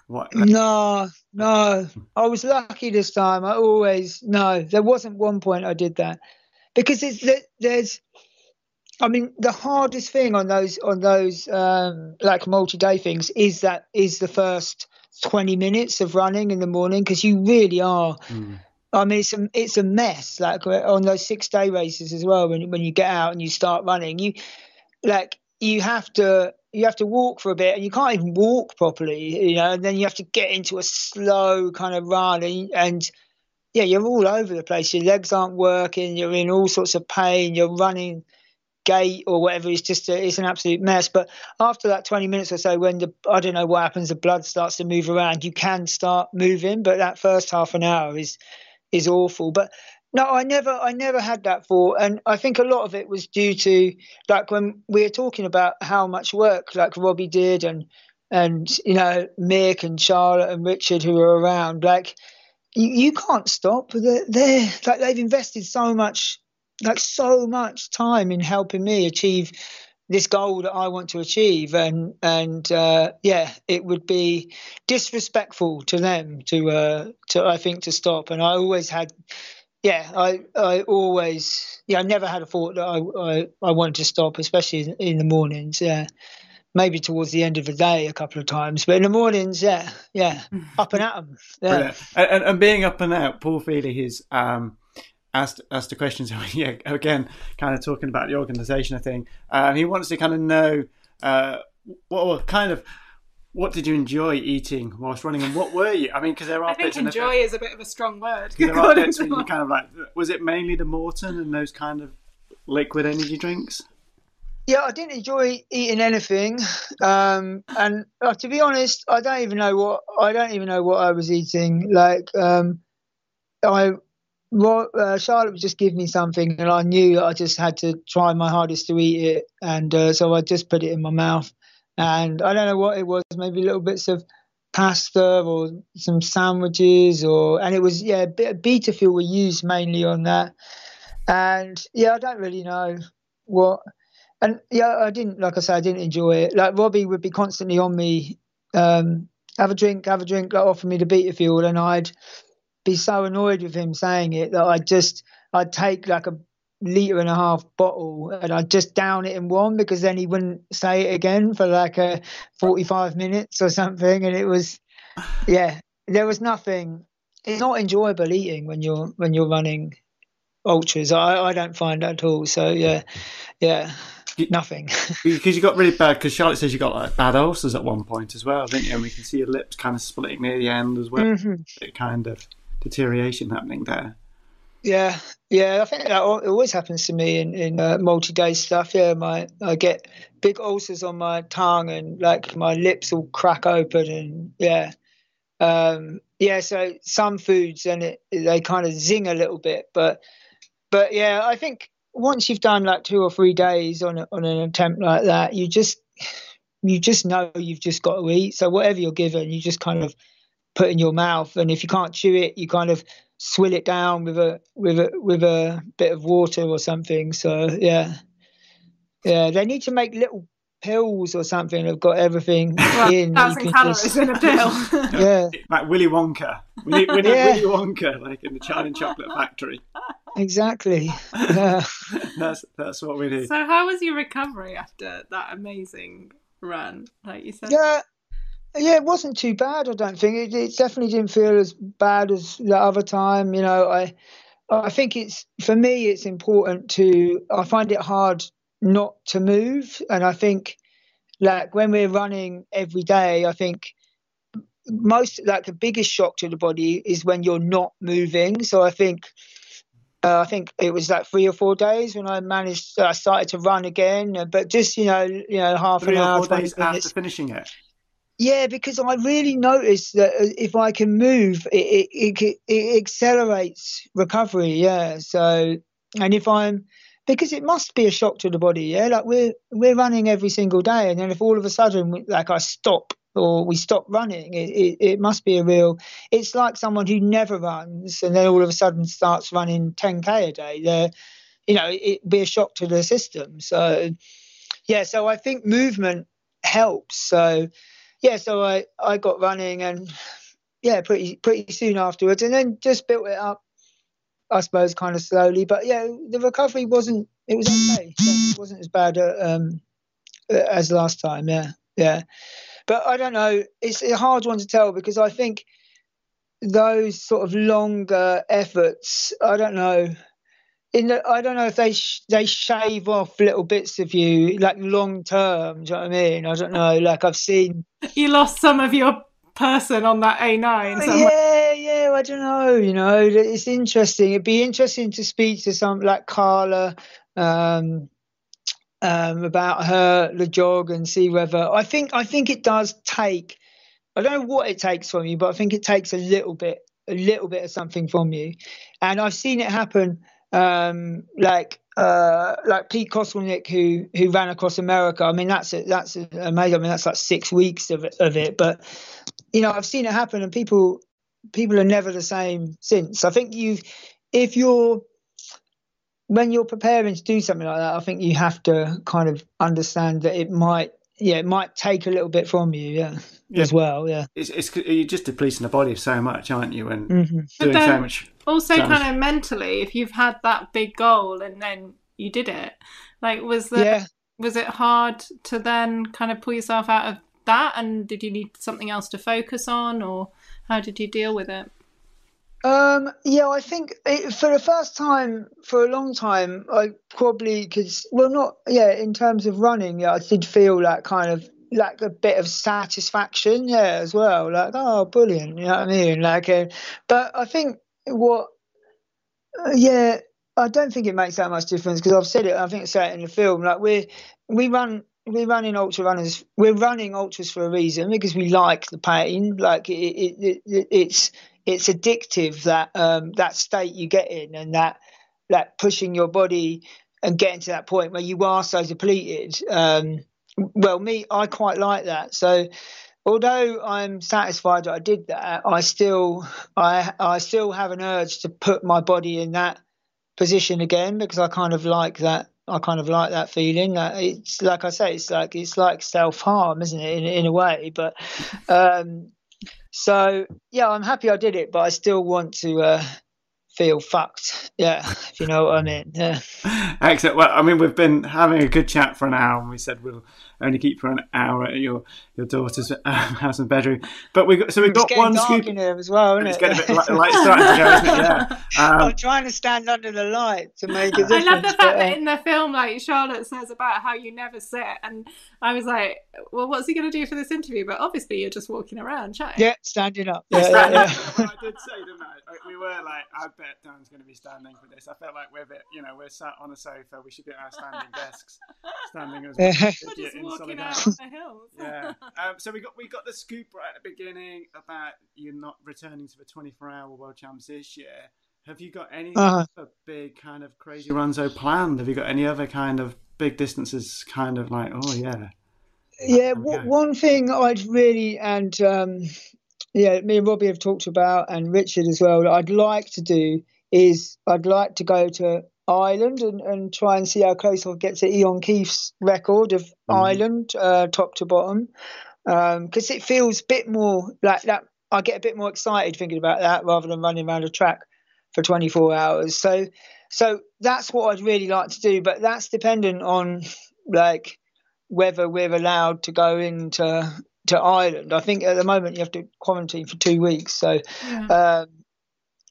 What? No, no. I was lucky this time. I always no. There wasn't one point I did that because it's that there's. I mean, the hardest thing on those on those um, like multi-day things is that is the first twenty minutes of running in the morning because you really are. Mm. I mean, it's a it's a mess. Like uh, on those six day races as well. When when you get out and you start running, you like you have to you have to walk for a bit and you can't even walk properly you know and then you have to get into a slow kind of run and, and, yeah you're all over the place your legs aren't working you're in all sorts of pain you're running gait or whatever it's just a, it's an absolute mess but after that 20 minutes or so when the i don't know what happens the blood starts to move around you can start moving but that first half an hour is is awful but no, I never, I never had that thought, and I think a lot of it was due to like when we were talking about how much work like Robbie did, and and you know Mick and Charlotte and Richard who were around. Like you, you can't stop. They're, they're like they've invested so much, like so much time in helping me achieve this goal that I want to achieve, and and uh, yeah, it would be disrespectful to them to uh, to I think to stop. And I always had yeah, I I always yeah I never had a thought that I I, I wanted to stop, especially in the mornings. Yeah, maybe towards the end of the day a couple of times, but in the mornings, yeah, yeah, up and at them. Yeah, and, and, being up and out, Paul Feely, he's um asked asked the questions. yeah, again, kind of talking about the organisation. I think um, he wants to kind of know uh, what, what kind of what did you enjoy eating whilst running, and what were you? I mean, because there are I think enjoy is a bit of a strong word. There are bits where you kind of like, was it mainly the Maurten and those kind of liquid energy drinks? Yeah, I didn't enjoy eating anything, um, and uh, to be honest, I don't even know what I don't even know what I was eating. Like, um, I well, uh, Charlotte would just give me something, and I knew I just had to try my hardest to eat it, and uh, so I just put it in my mouth and I don't know what it was, maybe little bits of pasta or some sandwiches, or and it was yeah, Beta Fuel were used mainly on that, and yeah, I don't really know what and yeah, I didn't like I said, I didn't enjoy it. Like Robbie would be constantly on me, um, have a drink, have a drink, like offer me the Beta Fuel, and I'd be so annoyed with him saying it that I'd just I'd take like a liter and a half bottle and I'd just down it in one because then he wouldn't say it again for like a 45 minutes or something. And it was yeah there was nothing. It's not enjoyable eating when you're when you're running ultras. I, I don't find that at all. So yeah yeah nothing. because you got really bad because Charlotte says you got like bad ulcers at one point as well didn't you? And we can see your lips kind of splitting near the end as well. Mm-hmm. it kind of deterioration happening there yeah, yeah, I think that always happens to me in in uh, multi-day stuff. Yeah, my I get big ulcers on my tongue and like my lips will crack open and yeah, um, yeah. So some foods and it they kind of zing a little bit, but but yeah, I think once you've done like two or three days on on an attempt like that, you just you just know you've just got to eat. So whatever you're given, you just kind of put in your mouth, and if you can't chew it, you kind of swill it down with a with a with a bit of water or something. So yeah, yeah, they need to make little pills or something have got everything well, in. Thousand calories just... in a pill. yeah, like Willy Wonka. We need, we need yeah. Willy Wonka, like in the Charlie Chocolate Factory. Exactly. Yeah. that's that's what we need. So, how was your recovery after that amazing run? Like you said. Yeah, yeah, it wasn't too bad. I don't think it, it definitely didn't feel as bad as the other time. You know, I I think it's for me it's important to I find it hard not to move, and I think like when we're running every day, I think most like the biggest shock to the body is when you're not moving. So I think uh, I think it was like three or four days when I managed. I started to run again, but just you know, you know, half three an hour, or four days after finishing it. Yeah, because I really noticed that uh, if I can move, it, it, it, it accelerates recovery. Yeah. So, and if I'm, because it must be a shock to the body. Yeah. Like we're, we're running every single day. And then if all of a sudden, like I stop or we stop running, it, it, it must be a real, it's like someone who never runs and then all of a sudden starts running 10K a day. They're, you know, it'd be a shock to the system. So, yeah. So I think movement helps. So, yeah, so I, I got running and yeah, pretty pretty soon afterwards, and then just built it up, I suppose, kind of slowly. But yeah, the recovery wasn't it was okay. it wasn't as bad um, as last time. Yeah, yeah. But I don't know. It's a hard one to tell because I think those sort of longer efforts. I don't know in the, I don't know if they sh- they shave off little bits of you like long term. Do you know what I mean? I don't know. Like I've seen you lost some of your person on that A9. Yeah, yeah. I don't know. You know, it's interesting. It'd be interesting to speak to some like Carla. Um, um, about her LEJOG and see whether I think I think it does take I don't know what it takes from you, but I think it takes a little bit a little bit of something from you, and I've seen it happen um, like uh, like Pete Kostelnick who who ran across America. I mean that's a, that's amazing. I mean that's like six weeks of it, of it. But you know I've seen it happen, and people people are never the same since. I think you if you're when you're preparing to do something like that, I think you have to kind of understand that it might yeah it might take a little bit from you yeah, yeah. as well yeah it's, it's you're just depleting the body so much aren't you and mm-hmm. doing so much also so kind of mentally if you've had that big goal and then you did it like was that yeah. was it hard to then kind of pull yourself out of that and did you need something else to focus on or how did you deal with it um, yeah, I think it, for the first time for a long time, I probably because well, not yeah, in terms of running, yeah, I did feel like kind of like a bit of satisfaction, yeah, as well. Like, oh, brilliant, you know what I mean? Like, uh, but I think what, uh, yeah, I don't think it makes that much difference because I've said it. I think I said it in the film. Like, we we run we run in ultra runners. We're running ultras for a reason because we like the pain. Like it, it, it, it's it's addictive that um, that state you get in and that that pushing your body and getting to that point where you are so depleted. Um, well, me, I quite like that. So, although I'm satisfied that I did that, I still I I still have an urge to put my body in that position again because I kind of like that I kind of like that feeling. It's like I say, it's like it's like self harm, isn't it? In in a way, but um, so yeah, I'm happy I did it, but I still want to uh, feel fucked. Yeah, if you know what I mean. Yeah. Excellent. Well, I mean, we've been having a good chat for an hour, and we said we'll only keep for an hour at your your daughter's um, house and bedroom. But we got so we've It's got one dark scoop. in here as well, isn't It's it? getting a bit light, light starting to go, isn't it? Yeah. Um, I'm trying to stand under the light to make a I difference. I love the fact but, uh, that in the film, like Charlotte says about how you never sit, and I was like, "Well, what's he going to do for this interview?" But obviously, you're just walking around chatting. yeah, standing up. Yeah, yeah, yeah. well, I did say, didn't I? Like, We were like, I bet Dan's going to be standing for this. I felt like we're, a bit, you know, we're sat on a sofa. We should be at our standing desks, standing as Yeah. well. We're walking out on the hills. Yeah. Um, so we got we got the scoop right at the beginning about you not returning to the 24-hour World Champs this year. Have you got any Uh-huh. other big kind of crazy runs oh planned? Have you got any other kind of big distances? Kind of like, oh yeah, Yeah, w- one thing I'd really and um, yeah, me and Robbie have talked about, and Richard as well. I'd like to do is I'd like to go to Ireland and, and try and see how close I get to Eoin Keith's record of Ireland, uh, top to bottom, because it feels a bit more like that. I get a bit more excited thinking about that rather than running around a track for 24 hours. So, so that's what I'd really like to do, but that's dependent on like whether we're allowed to go into to Ireland. I think at the moment you have to quarantine for two weeks. So, Yeah. um,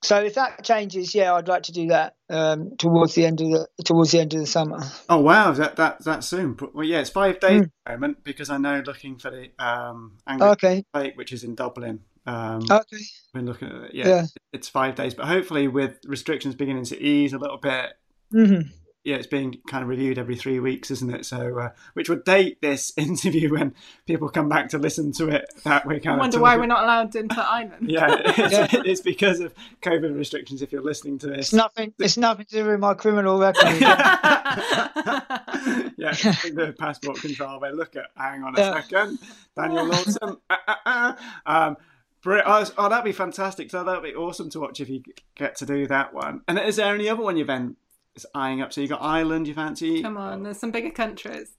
so if that changes, yeah, I'd like to do that um, towards the end of the towards the end of the summer. Oh wow, that that that soon. Well, yeah, it's five days Hmm. at the moment because I know looking for the um Anglo Okay, Plate, which is in Dublin. Um, okay, been looking at it. Yeah, yeah. it's five days, but hopefully with restrictions beginning to ease a little bit, hmm yeah, it's being kind of reviewed every three weeks, isn't it? So, uh, which would date this interview when people come back to listen to it. That we're I wonder of why we're not allowed into Ireland. Yeah, it's, it's because of COVID restrictions. If you're listening to this, It's nothing. It's nothing to do with my criminal record. yeah, the passport control. They look at. Hang on a Yeah. second, Daniel Lawson. Ah, ah, ah. um, oh, oh, that'd be fantastic. So that'd be awesome to watch if you get to do that one. And is there any other one you've been eyeing up? So you got Ireland. You fancy? Come on, there's some bigger countries.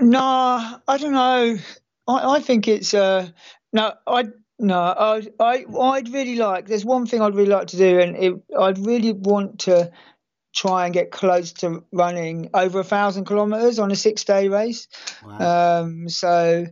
no, I don't know. I, I think it's uh no, I no, I I I'd really like. There's one thing I'd really like to do, and it, I'd really want to try and get close to running over a thousand kilometers on a six day race. Wow. Um, so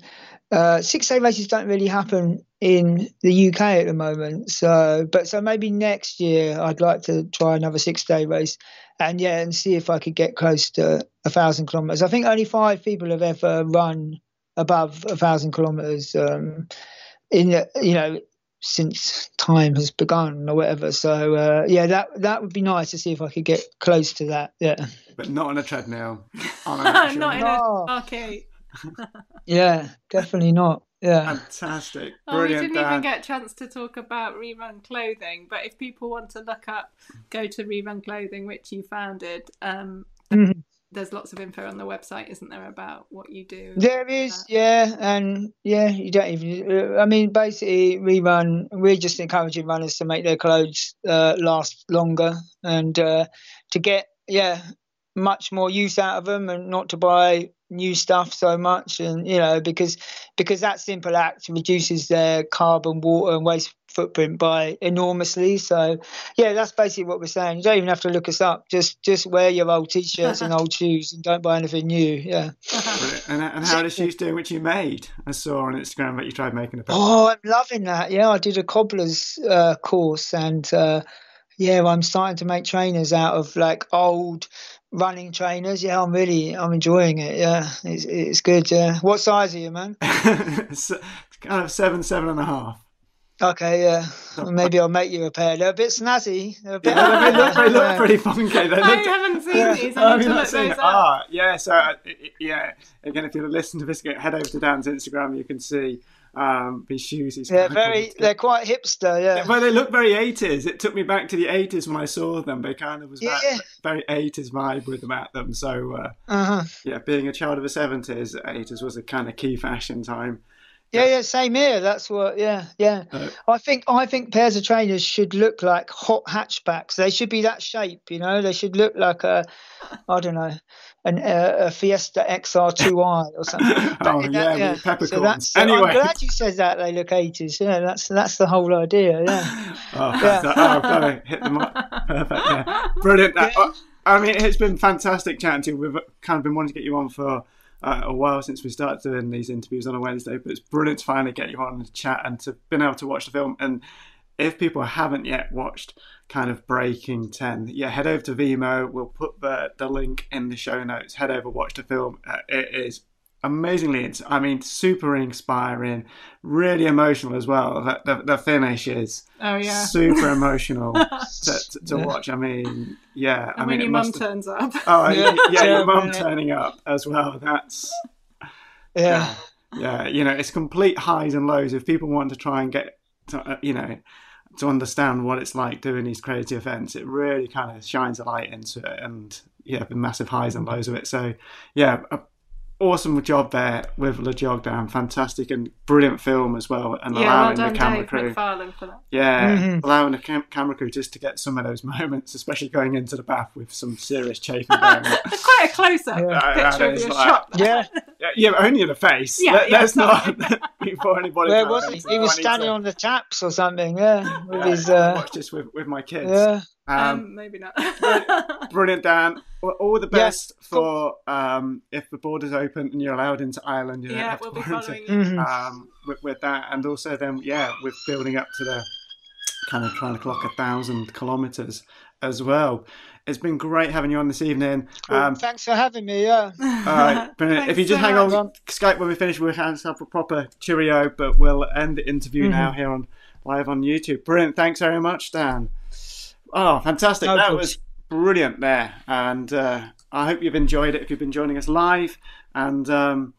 uh, six day races don't really happen in the UK at the moment. So, but so maybe next year I'd like to try another six day race, and yeah, and see if I could get close to a thousand kilometers. I think only five people have ever run above a thousand kilometers um, in the, you know since time has begun or whatever. So uh, yeah, that that would be nice to see if I could get close to that. Yeah, but not on a treadmill. On an not in No. a arcade. Yeah, definitely not. Yeah. Fantastic, Oh, we didn't even get a chance to talk about rerun clothing, but if people want to look up, go to rerun clothing, which you founded. Um, Mhm. there's lots of info on the website, isn't there, about what you do? There is, yeah, and yeah, you don't even. uh, I mean, basically, rerun. We're just encouraging runners to make their clothes uh, last longer and uh, to get, yeah, much more use out of them, and not to buy new stuff so much, and you know, because because that simple act reduces their carbon, water, and waste footprint by enormously. So, yeah, that's basically what we're saying. You don't even have to look us up. Just just wear your old t-shirts and old shoes, and don't buy anything new. Yeah. And, and how are the shoes doing, which you made? I saw on Instagram that you tried making a pair. Oh, I'm loving that. Yeah, I did a cobbler's uh, course, and uh, yeah, I'm starting to make trainers out of like old running trainers. Yeah, I'm really, I'm enjoying it. Yeah, it's it's good. Yeah. What size are you, man? It's kind of seven, seven and a half. Okay, yeah. Well, Maybe I'll make you a pair. They're a bit snazzy. They're a bit. Yeah, they look, they look Yeah. pretty funky. They I haven't seen Yeah. these. Oh, I have need you to not look seen those it? up. Ah, yeah. So, uh, i- i- yeah. Again, if you listen to this, get- head over to Dan's Instagram. You can see um, his shoes. He's kinda very. They're quite hipster. Yeah. Well, they look very 80s. It took me back to the 80s when I saw them. They kind of was that Yeah. very 80s vibe with them at them. So, uh, Uh huh. yeah, being a child of the 70s, 80s was a kind of key fashion time Yeah, yeah, same here. That's what. Yeah, yeah. Uh, I think I think pairs of trainers should look like hot hatchbacks. They should be that shape. You know, they should look like a, I don't know, an, uh, a Fiesta XR2i or something. oh But, yeah, with peppercorns. So that's, anyway, I'm glad you said that. They look 80s. Yeah, that's that's the whole idea. Yeah. Oh, Yeah. oh, hit the mark. Perfect. Yeah. Brilliant. Uh, I mean, it's been fantastic chatting to you. We've kind of been wanting to get you on for uh, a while since we started doing these interviews on a Wednesday, but it's brilliant to finally get you on and chat and to been able to watch the film. And if people haven't yet watched kind of Breaking 10, yeah, head over to Vimeo. We'll put the, the link in the show notes. Head over, watch the film. Uh, it is amazingly, it's, I mean, super inspiring, really emotional as well. The, the, the finish is Oh yeah. super emotional to, to, to Yeah. watch. I mean, yeah, I mean, when your mum turns up. Oh, Yeah. yeah, yeah, your Yeah. mum turning up as well. That's Yeah. yeah, you know, it's complete highs and lows. If people want to try and get, to, uh, you know, to understand what it's like doing these crazy events, it really kind of shines a light into it, and yeah, the massive highs and lows of it. So yeah, awesome job there with LEJOG Down, fantastic and brilliant film as well, and yeah, well allowing done, the camera Dave crew. MacFarlane, for that. Yeah, Mhm. allowing the cam- camera crew just to get some of those moments, especially going into the bath with some serious chafing going on. Quite a close-up Yeah. picture Yeah, of your like- shop. Yeah. Yeah, yeah, only in the face. Yeah, Let, yeah, us sorry. not before anybody. Where was he? He was standing to- on the taps or something. Yeah. With Yeah, his. I Uh, watched this with, with my kids. yeah. Um, Um, maybe not. brilliant, Dan. Well, all the Yeah, best for um, if the borders open and you're allowed into Ireland. You yeah, we'll be quarantine. following you. Mhm. um, with, with that, and also then yeah, with building up to the kind of trying to clock a thousand kilometers as well. It's been great having you on this evening. Um, Thanks for having me. Yeah. all right, brilliant. if you just so hang much. on, Skype when we finish, we'll have a proper cheerio, but we'll end the interview Mhm. now here on live on YouTube. Brilliant. Thanks very much, Dan. Oh, fantastic. No that was brilliant there. And uh, I hope you've enjoyed it if you've been joining us live. And um,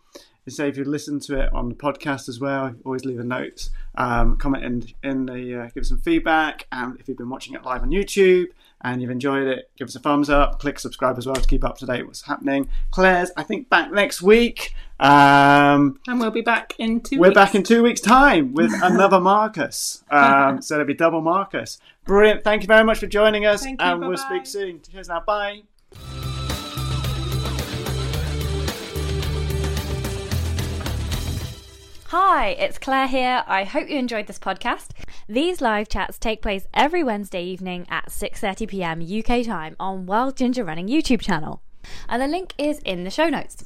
say if you listen to it on the podcast as well, always leave a note, um, comment in, in the, uh, give some feedback. And if you've been watching it live on YouTube and you've enjoyed it, give us a thumbs up, click subscribe as well to keep up to date with what's happening. Claire's, I think, back next week. Um, and we'll be back in 2 we're weeks. back in two weeks' time with another Marcus. Um, so it'll be double Marcus. Brilliant. Thank you very much for joining us, Thank you, and we'll speak soon. Cheers now. Bye. Hi, it's Claire here. I hope you enjoyed this podcast. These live chats take place every Wednesday evening at 6:30 p.m. UK time on Wild Ginger Running YouTube channel. And the link is in the show notes.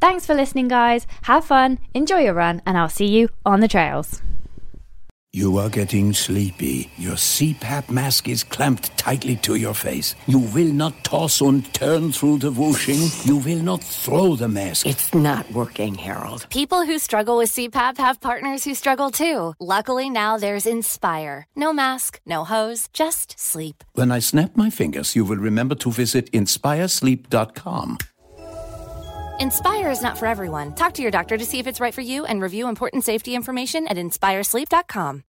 Thanks for listening, guys. Have fun, enjoy your run, and I'll see you on the trails. You are getting sleepy. Your CPAP mask is clamped tightly to your face. You will not toss and turn through the whooshing. You will not throw the mask. It's not working, Harold. People who struggle with CPAP have partners who struggle too. Luckily, now there's Inspire. No mask, no hose, just sleep. When I snap my fingers, you will remember to visit inspiresleep.com. Inspire is not for everyone. Talk to your doctor to see if it's right for you and review important safety information at inspiresleep.com.